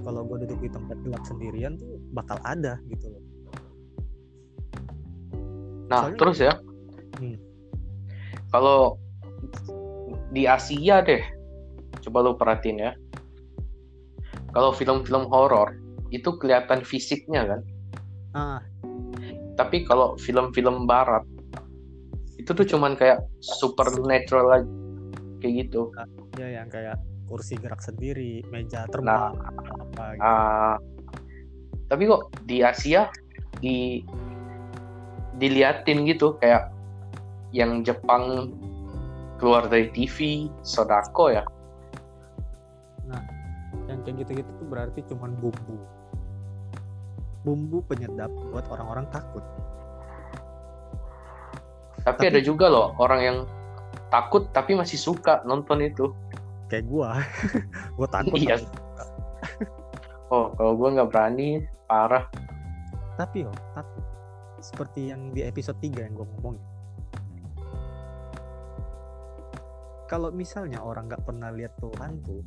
Speaker 1: kalau gue duduk di tempat gelap sendirian tuh bakal ada gitu. Loh
Speaker 2: nah
Speaker 1: Soalnya-
Speaker 2: terus ya.
Speaker 1: Hmm.
Speaker 2: kalau di Asia deh coba lu perhatiin ya. Kalau film-film horor itu kelihatan fisiknya kan
Speaker 1: ah.
Speaker 2: Tapi kalau film-film barat itu tuh cuman kayak supernatural aja kayak gitu.
Speaker 1: Ya yang kayak kursi gerak sendiri meja terbang apa gitu.
Speaker 2: Ah, tapi kok di Asia di diliatin gitu kayak yang Jepang keluar dari TV Sodako ya?
Speaker 1: Yang kayak gitu-gitu tuh berarti cuman bumbu bumbu penyedap buat orang-orang takut.
Speaker 2: Tapi,
Speaker 1: Tapi-
Speaker 2: ada juga loh orang yang takut tapi masih suka nonton itu.
Speaker 1: Kayak gua. Gua takut
Speaker 2: Iya. oh kalau gue nggak berani parah.
Speaker 1: Tapi oh tapi seperti yang di episode 3 yang gua ngomong kalau misalnya orang nggak pernah lihat Tuhan tuh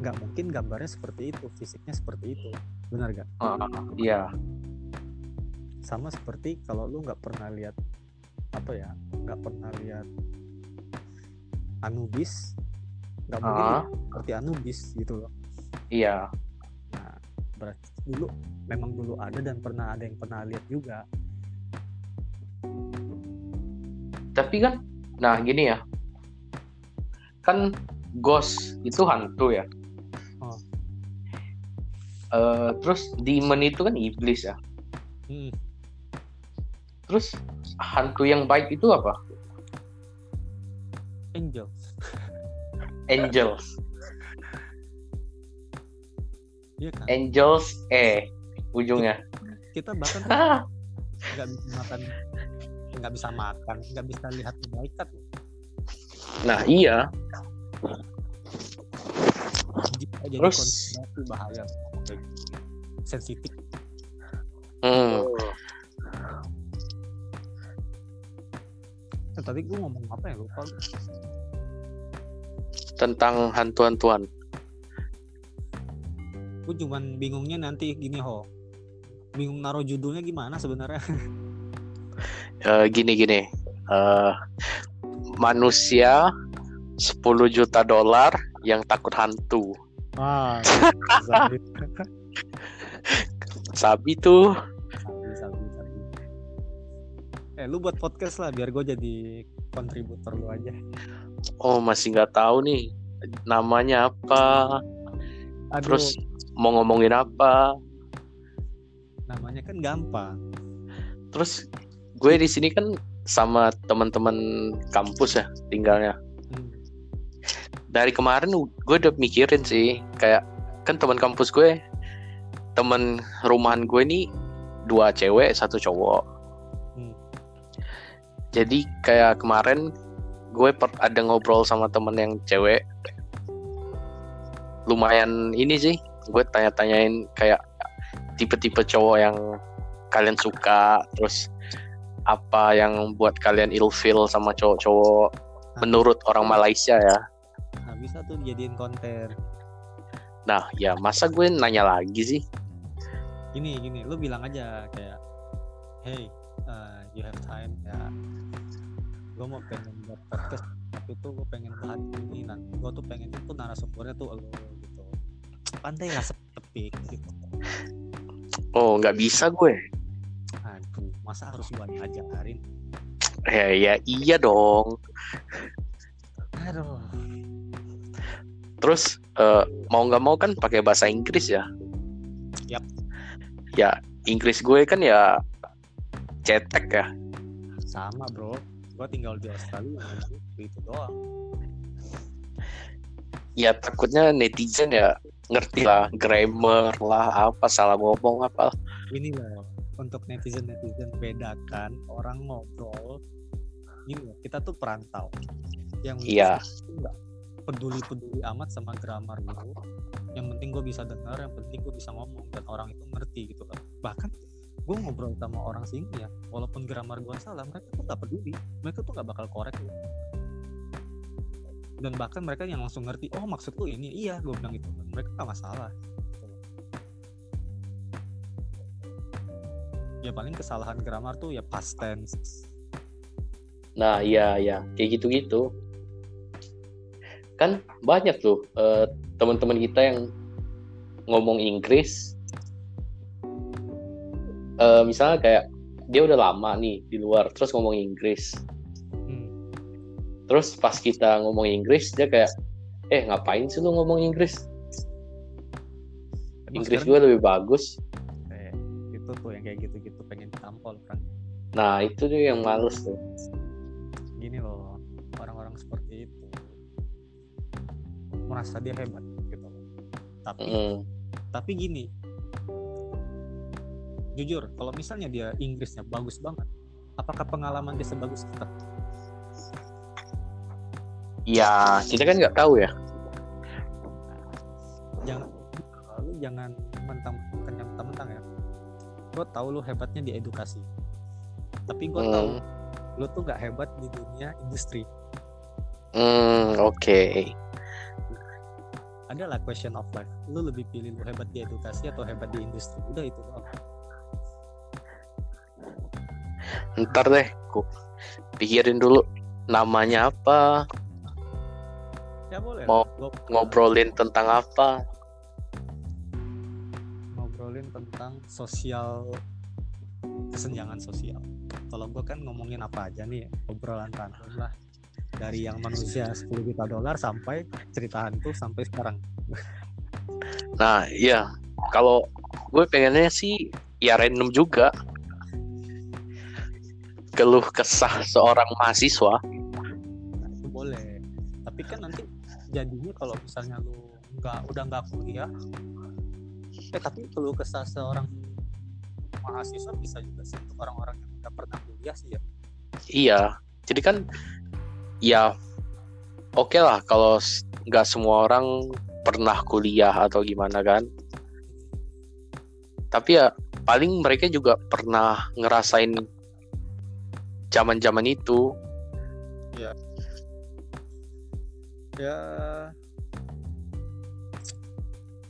Speaker 1: nggak mungkin gambarnya seperti itu fisiknya seperti itu benar gak
Speaker 2: Ah, iya.
Speaker 1: Sama seperti kalau lu nggak pernah lihat apa ya nggak pernah lihat Anubis nggak mungkin
Speaker 2: Ah.
Speaker 1: seperti Anubis gitu loh.
Speaker 2: Iya.
Speaker 1: Nah berarti dulu memang dulu ada dan pernah ada yang pernah lihat juga.
Speaker 2: Tapi kan nah gini ya. Kan ghost itu hantu ya. Eh, terus demon itu kan iblis ya
Speaker 1: Hmm,
Speaker 2: terus hantu yang baik itu apa
Speaker 1: angels
Speaker 2: angels
Speaker 1: Iya kan?
Speaker 2: Angels E ujungnya.
Speaker 1: Kita bahkan nggak bisa makan nggak bisa makan nggak bisa lihat malaikat loh.
Speaker 2: Nah iya.
Speaker 1: Jika jadi
Speaker 2: Terus?
Speaker 1: konspirasi bahaya sensitif
Speaker 2: Hmm.
Speaker 1: Eh, tadi gue ngomong apa ya lupa gue.
Speaker 2: Tentang hantu-hantuan.
Speaker 1: gue cuman bingungnya nanti gini ho bingung naruh judulnya gimana sebenarnya
Speaker 2: Eh, gini gini. Eh, manusia 10 juta dolar yang takut hantu.
Speaker 1: ah
Speaker 2: Sabi tuh.
Speaker 1: sabi sabi sabi eh lu buat podcast lah biar gue jadi kontributor lu aja
Speaker 2: Oh masih nggak tahu nih namanya apa.
Speaker 1: Aduh,
Speaker 2: Terus mau ngomongin apa?
Speaker 1: namanya kan gampang
Speaker 2: Terus gue di sini kan sama teman-teman kampus ya tinggalnya. Dari kemarin gue udah mikirin sih kayak kan teman kampus gue teman rumahan gue nih dua cewek satu cowok.
Speaker 1: Hmm.
Speaker 2: Jadi kayak kemarin gue per- ada ngobrol sama temen yang cewek. Lumayan ini sih, gue tanya-tanyain kayak tipe-tipe cowok yang kalian suka, terus apa yang buat kalian ilfeel sama cowok-cowok menurut orang Malaysia ya.
Speaker 1: Nah bisa tuh dijadiin konten
Speaker 2: Nah, ya masa gue nanya lagi sih?
Speaker 1: gini gini lu bilang aja kayak hey uh, you have time ya gue mau pengen buat podcast tapi tuh gue pengen bahas ini nanti gue tuh pengen itu narasumbernya tuh lo gitu pantai lah sepik gitu
Speaker 2: Oh, nggak bisa gue.
Speaker 1: aduh masa harus gue ngajarin
Speaker 2: Ya, ya iya dong.
Speaker 1: Aduh
Speaker 2: Terus eh, mau nggak mau kan pakai bahasa Inggris ya?
Speaker 1: Yap.
Speaker 2: Ya Inggris gue kan ya cetek ya.
Speaker 1: sama bro gue tinggal di Australia ngomong gitu doang
Speaker 2: Ya takutnya netizen ya ngerti lah grammar lah apa salah ngomong apa.
Speaker 1: ini loh untuk netizen netizen bedakan orang ngobrol gini kita tuh perantau yang
Speaker 2: Iya.
Speaker 1: nggak peduli peduli amat sama grammar lu yang penting gue bisa dengar yang penting gue bisa ngomong dan orang itu ngerti gitu kan. Bahkan gue ngobrol sama orang sini ya walaupun grammar gue salah mereka tuh nggak peduli. Mereka tuh nggak bakal korek lu. Dan bahkan mereka yang langsung ngerti oh maksud lu ini? Iya gue bilang gitu. Dan mereka nggak masalah. Gitu ya paling kesalahan grammar tuh ya past tense.
Speaker 2: Nah iya ya kayak gitu-gitu. Kan banyak tuh eh, teman-teman kita yang ngomong Inggris. Eh, misalnya kayak dia udah lama nih di luar terus ngomong Inggris.
Speaker 1: hmm.
Speaker 2: Terus pas kita ngomong Inggris dia kayak eh ngapain sih lu ngomong Inggris?
Speaker 1: Emang
Speaker 2: Inggris gue lebih bagus.
Speaker 1: kayak itu tuh yang kayak gitu-gitu pengen ditampol kan
Speaker 2: Nah itu tuh yang males tuh.
Speaker 1: gini loh merasa dia hebat gitu. Tapi
Speaker 2: Mm.
Speaker 1: tapi gini. Jujur kalau misalnya dia Inggrisnya bagus banget apakah pengalaman dia sebagus kita?
Speaker 2: Ya kita kan nggak tahu ya.
Speaker 1: jangan lu jangan mentang kenyang mentang ya. Gue tahu lu hebatnya di edukasi. Tapi gue tahu
Speaker 2: Hmm,
Speaker 1: lu tuh gak hebat di dunia industri.
Speaker 2: Hmm, oke.
Speaker 1: Adalah question of life. Lu lebih pilih lu hebat di edukasi atau hebat di industri? Udah itu doang.
Speaker 2: Ntar deh, ku pikirin dulu namanya apa,
Speaker 1: ya boleh.
Speaker 2: Mau ngobrolin tentang apa.
Speaker 1: ngobrolin tentang sosial kesenjangan sosial. Kalau gue kan ngomongin apa aja nih obrolan random lah dari yang manusia 10 juta dolar sampai cerita hantu sampai sekarang
Speaker 2: Nah, iya. Kalau gue pengennya sih ya random juga. Keluh kesah seorang mahasiswa.
Speaker 1: nah, itu boleh tapi kan nanti jadinya kalau misalnya lu nggak udah nggak kuliah eh tapi kalau kesah seorang mahasiswa bisa juga sih untuk orang-orang yang udah pernah kuliah sih ya
Speaker 2: iya jadi kan ya oke okay lah kalau nggak semua orang pernah kuliah atau gimana kan. Tapi ya paling mereka juga pernah ngerasain zaman-zaman itu.
Speaker 1: Ya. Ya.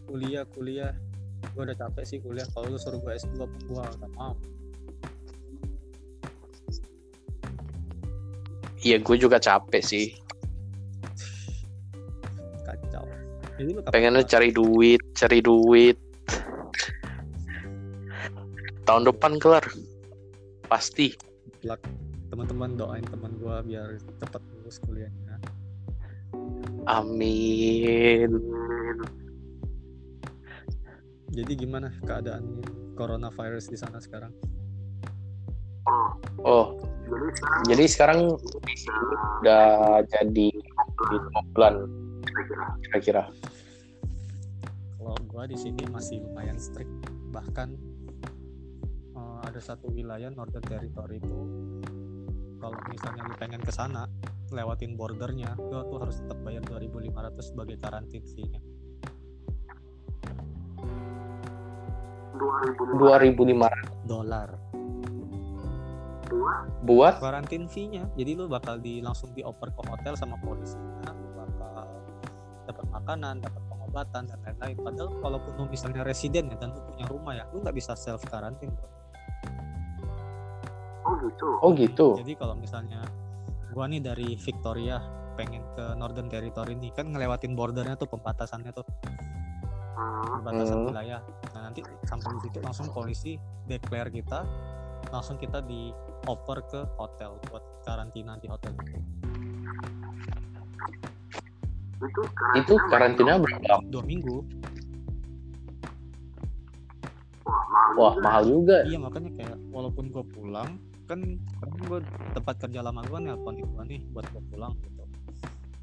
Speaker 1: Kuliah kuliah. Gue udah capek sih kuliah. Kalau lu suruh gue S2 gue gak mau
Speaker 2: iya gue juga capek sih.
Speaker 1: Kacau. Jadi lu
Speaker 2: pengennya cari duit cari duit. Tahun depan kelar. Pasti.
Speaker 1: Teman-teman doain teman gue biar cepat lulus kuliahnya.
Speaker 2: Amin.
Speaker 1: Jadi gimana keadaan coronavirus di sana sekarang
Speaker 2: oh jadi sekarang udah jadi lima bulan kira-kira.
Speaker 1: Kalau gua di sini masih lumayan strict. Bahkan uh, ada satu wilayah Northern Territory itu kalau misalnya lu pengen ke sana lewatin bordernya lu tuh harus tetap bayar 2.500 sebagai karantin fee-nya
Speaker 2: 2.500
Speaker 1: dolar
Speaker 2: buat?
Speaker 1: Karantin fee-nya. Jadi lu bakal di langsung dioper ke hotel sama polisinya lu bakal dapat makanan dapat pengobatan dan lain-lain. Padahal walaupun lu misalnya residen ya dan lu punya rumah ya lu nggak bisa self karantin bro.
Speaker 2: Oh gitu? Oh gitu.
Speaker 1: Jadi kalau misalnya gua nih dari Victoria pengen ke Northern Territory nih kan ngelewatin bordernya tuh pembatasannya tuh. Pembatasan
Speaker 2: Hmm.
Speaker 1: wilayah. Nah nanti sampai di situ langsung polisi declare kita langsung kita di over ke hotel buat karantina di hotel. Itu
Speaker 2: itu karantina berapa?
Speaker 1: dua minggu.
Speaker 2: Wah mahal juga.
Speaker 1: iya makanya kayak walaupun gue pulang kan kan gue tempat kerja lama gue nelpon gue nih buat gue pulang gitu.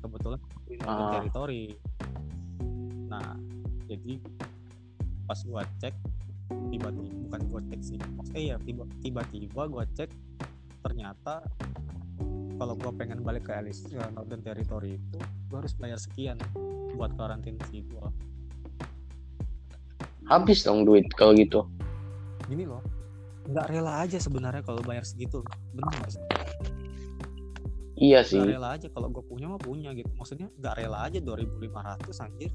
Speaker 1: Kebetulan
Speaker 2: Ah.
Speaker 1: Territory nah jadi pas gue cek tiba-tiba bukan gue cek sih. Maksudnya ya tiba tiba-tiba gue cek ternyata kalau gue pengen balik ke Alice ke Northern Territory itu gue harus bayar sekian buat karantin fee gue
Speaker 2: habis dong duit kalau gitu.
Speaker 1: Gini loh nggak rela aja sebenarnya kalau bayar segitu. Benar nggak sih?
Speaker 2: Iya
Speaker 1: nggak
Speaker 2: sih
Speaker 1: rela aja kalau gue punya mah punya gitu. Maksudnya nggak rela aja 2500 anjir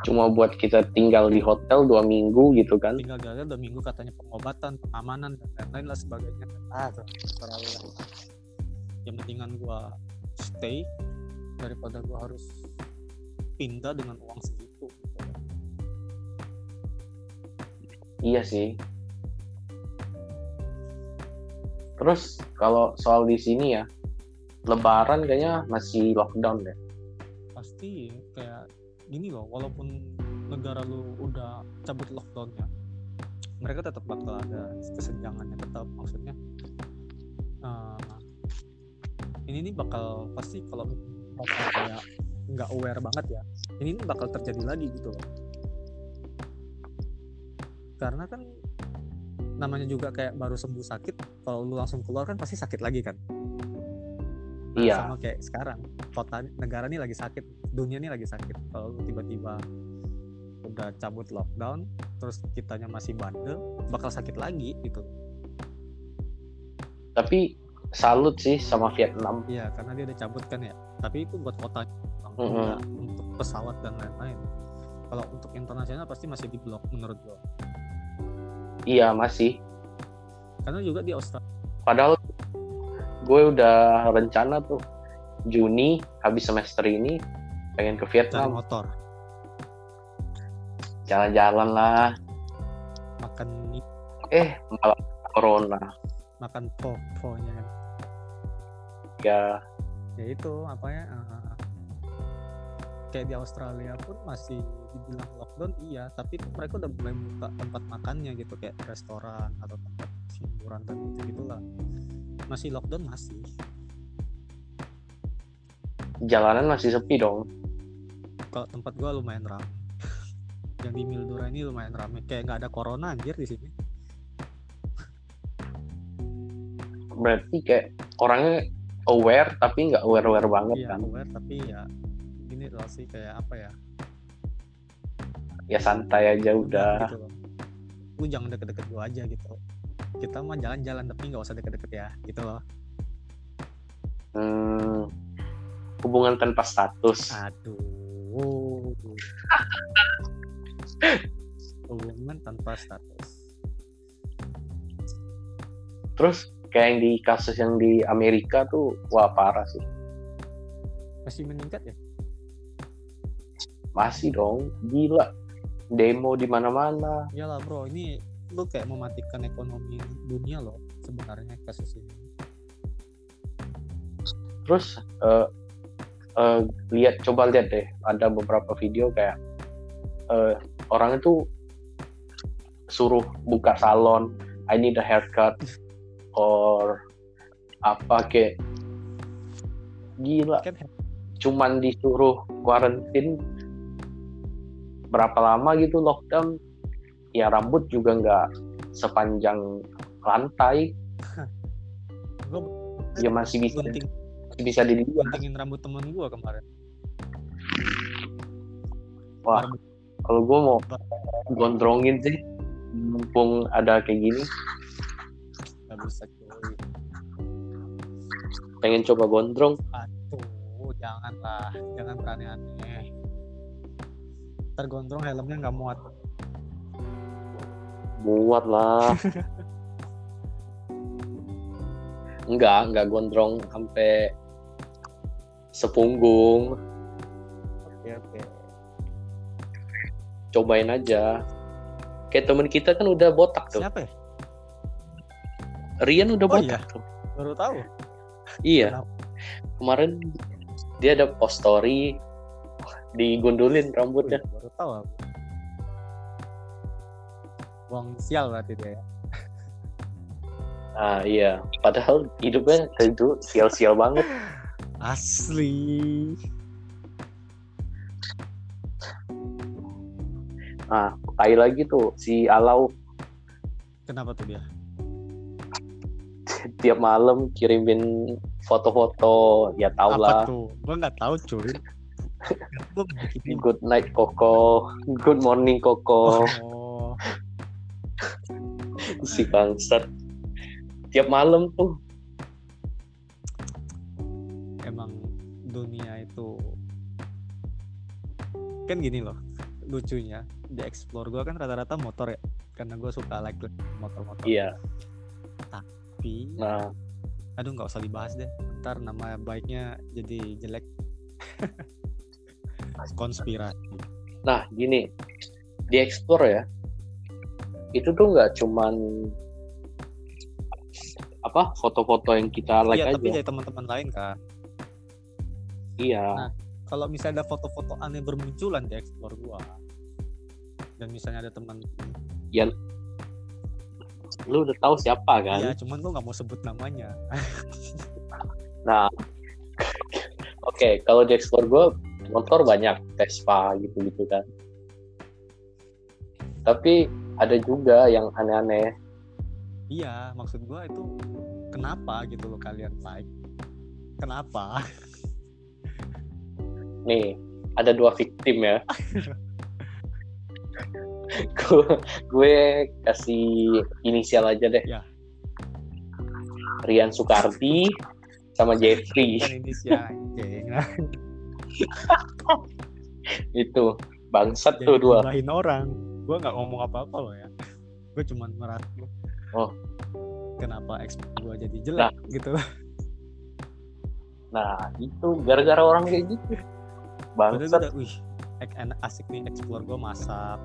Speaker 2: cuma buat kita tinggal di hotel dua minggu gitu kan
Speaker 1: tinggal jalan dua minggu katanya pengobatan pengamanan dan lain-lain lah sebagainya ah tuh, terlalu lah. yang mendingan gue stay daripada gue harus pindah dengan uang segitu gitu.
Speaker 2: iya sih terus kalau soal di sini ya lebaran kayaknya masih lockdown deh
Speaker 1: pasti kayak gini loh walaupun negara lu udah cabut lockdownnya mereka tetap bakal ada kesenjangannya tetap maksudnya eh, ini nih bakal pasti kalau bakal kayak nggak aware banget ya ini nih bakal terjadi lagi gitu loh. Karena kan namanya juga kayak baru sembuh sakit kalau lu langsung keluar kan pasti sakit lagi kan Nah,
Speaker 2: Iya.
Speaker 1: sama kayak sekarang kota negara ini lagi sakit dunia ini lagi sakit. Kalau tiba-tiba udah cabut lockdown terus kitanya masih bandel bakal sakit lagi gitu.
Speaker 2: Tapi salut sih sama Vietnam.
Speaker 1: Iya karena dia udah cabut kan ya. Tapi itu buat kota
Speaker 2: Mhm.
Speaker 1: enggak untuk pesawat dan lain-lain. Kalau untuk internasional pasti masih di blok menurut gua.
Speaker 2: Iya masih.
Speaker 1: Karena juga di Australia
Speaker 2: padahal gue udah rencana tuh Juni habis semester ini pengen ke Vietnam.
Speaker 1: motor.
Speaker 2: Jalan-jalan lah.
Speaker 1: Makan mie.
Speaker 2: Eh malah corona.
Speaker 1: Makan po po-nya
Speaker 2: ya.
Speaker 1: Ya itu apa ya eh, kayak di Australia pun masih dibilang lockdown iya. Tapi mereka udah mulai buka tempat makannya gitu kayak restoran atau tempat hiburan dan gitu gitulah masih lockdown masih.
Speaker 2: Jalanan masih sepi dong.
Speaker 1: Kalau tempat gua lumayan ramai yang di Mildura ini lumayan rame. Kayak nggak ada corona anjir di sini.
Speaker 2: Berarti kayak orangnya aware tapi nggak aware aware banget
Speaker 1: iya
Speaker 2: kan?
Speaker 1: aware tapi ya gini loh sih kayak apa ya?
Speaker 2: Ya santai aja udah.
Speaker 1: gitu loh. Lu jangan deket-deket gua aja gitu kita mah jalan-jalan tapi nggak usah deket-deket ya gitu loh.
Speaker 2: Hmm, hubungan tanpa status.
Speaker 1: Aduh. Hubungan tanpa status.
Speaker 2: Terus kayak yang di kasus yang di Amerika tuh wah parah sih.
Speaker 1: Masih meningkat ya?
Speaker 2: Masih dong. Gila. Demo di mana-mana.
Speaker 1: Iyalah bro ini lu kayak mematikan ekonomi dunia loh sebenarnya kasus ini.
Speaker 2: Terus eh, eh, lihat coba lihat deh ada beberapa video kayak eh, orang itu suruh buka salon I need a haircut or apa kayak gila.
Speaker 1: Kan
Speaker 2: cuman disuruh quarantine berapa lama gitu lockdown ya rambut juga nggak sepanjang lantai.
Speaker 1: Gua
Speaker 2: ya masih bisa.
Speaker 1: gunting
Speaker 2: masih bisa dilihat
Speaker 1: guntingin rambut temen gua kemarin.
Speaker 2: Wah kalau gue mau gondrongin sih mumpung ada kayak gini.
Speaker 1: Nggak bisa cuy.
Speaker 2: Pengen coba gondrong.
Speaker 1: Aduh jangan lah jangan berani-aneh. Tergondrong helmnya nggak muat
Speaker 2: muat lah. Enggak enggak gondrong sampai sepunggung.
Speaker 1: Oke oke.
Speaker 2: Cobain aja. Kayak temen kita kan udah botak tuh.
Speaker 1: Siapa ya?
Speaker 2: Rian udah
Speaker 1: Oh,
Speaker 2: botak tuh.
Speaker 1: Baru tahu.
Speaker 2: Iya.
Speaker 1: Kenapa?
Speaker 2: kemarin dia ada post story digondolin rambutnya.
Speaker 1: Baru tahu aku buang sial berarti dia ya.
Speaker 2: ah iya. Padahal hidupnya itu sial-sial banget.
Speaker 1: Asli.
Speaker 2: Ah tai lagi tuh si Alau.
Speaker 1: Kenapa tuh dia?
Speaker 2: Tiap malam kirimin foto-foto ya tau
Speaker 1: apa
Speaker 2: lah.
Speaker 1: tuh? Gua nggak tahu cuy.
Speaker 2: Good night Koko. Good morning Koko.
Speaker 1: Oh
Speaker 2: si bangsat. Tiap malam tuh.
Speaker 1: Emang dunia itu kan gini loh lucunya di explore gua kan rata-rata motor ya karena gua suka like motor-motor.
Speaker 2: Iya.
Speaker 1: Tapi
Speaker 2: nah.
Speaker 1: aduh nggak usah dibahas deh ntar nama baiknya jadi jelek. Konspirasi.
Speaker 2: Nah gini di explore ya itu tuh nggak cuman apa foto-foto yang kita like
Speaker 1: iya
Speaker 2: aja.
Speaker 1: tapi dari teman-teman lain kan
Speaker 2: iya.
Speaker 1: Nah. kalau misalnya ada foto-foto aneh bermunculan di explore gua dan misalnya ada teman
Speaker 2: lu udah tahu siapa kan?
Speaker 1: Iya cuman gua nggak mau sebut namanya.
Speaker 2: Nah, oke, kalau di explore gue motor banyak Vespa gitu-gitu kan. Tapi ada juga yang aneh-aneh.
Speaker 1: iya maksud gua itu kenapa gitu loh kalian like kenapa
Speaker 2: Nih, ada dua victim ya. gue, gue kasih inisial aja deh.
Speaker 1: Ya.
Speaker 2: Rian Soekardi sama Jeffrey itu bangsat tuh dua.
Speaker 1: nyalahin orang gua nggak ngomong apa-apa loh ya. Gua cuman merasa
Speaker 2: Oh.
Speaker 1: kenapa explore gua jadi jelek gitu.
Speaker 2: Nah, itu gara-gara orang kayak gitu. Bangsat.
Speaker 1: wih asik nih explore gua masak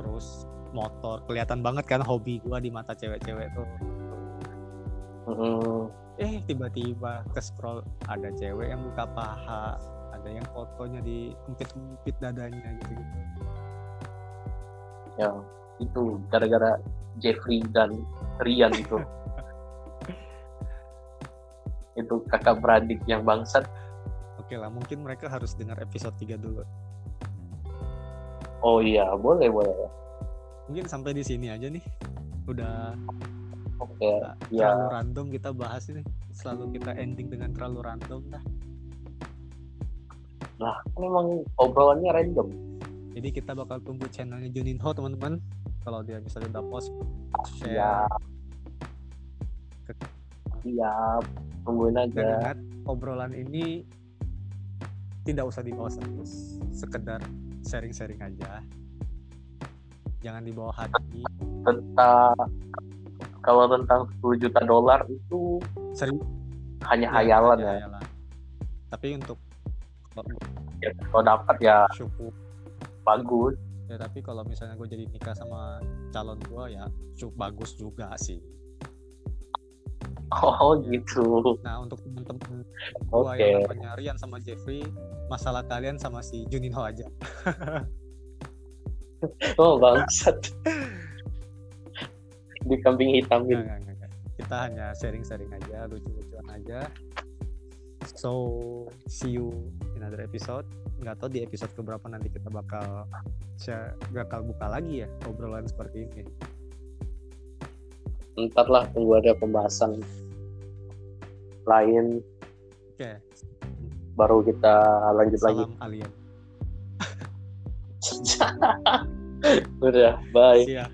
Speaker 1: terus motor. Kelihatan banget kan hobi gua di mata cewek-cewek tuh.
Speaker 2: Mm,
Speaker 1: eh tiba-tiba ke scroll ada cewek yang buka paha ada yang fotonya di empit-empit dadanya gitu gitu
Speaker 2: ya itu gara-gara Jeffrey dan Rian itu itu kakak beradik yang bangsat
Speaker 1: oke lah mungkin mereka harus dengar episode 3 dulu
Speaker 2: Oh iya, boleh boleh.
Speaker 1: Mungkin sampai di sini aja nih. Udah
Speaker 2: Oke.
Speaker 1: Nah,
Speaker 2: Ya.
Speaker 1: terlalu random kita bahas ini selalu kita ending dengan terlalu random dah
Speaker 2: Lah, kan emang obrolannya random.
Speaker 1: Jadi kita bakal tunggu channelnya Juninho teman-teman kalau dia misalnya udah post share
Speaker 2: Iya. Iya, tungguin
Speaker 1: dan
Speaker 2: aja.
Speaker 1: ingat obrolan ini tidak usah dibawa serius sekedar sharing-sharing aja jangan dibawa hati
Speaker 2: Tentang kalau tentang 10 juta dolar itu
Speaker 1: serius
Speaker 2: hanya hayalan ya.
Speaker 1: hayalan. tapi untuk
Speaker 2: ya. Kalau dapat ya
Speaker 1: syukur
Speaker 2: bagus.
Speaker 1: ya tapi kalau misalnya gue jadi nikah sama calon gue ya cukup bagus juga sih
Speaker 2: Oh gitu.
Speaker 1: nah untuk temen-temen gue
Speaker 2: Oke.
Speaker 1: yang namanya Rian sama Jeffrey masalah kalian sama si Juninho aja
Speaker 2: Oh bangsat. Di kambing hitam gitu.
Speaker 1: kita hanya sharing-sharing aja lucu-lucuan aja so see you in another episode nggak tahu di episode keberapa nanti kita bakal share bakal buka lagi ya obrolan seperti ini
Speaker 2: Ntar lah tunggu ada pembahasan lain
Speaker 1: oke
Speaker 2: baru kita lanjut lagi.
Speaker 1: salam alien
Speaker 2: Udah, bye.
Speaker 1: Ya.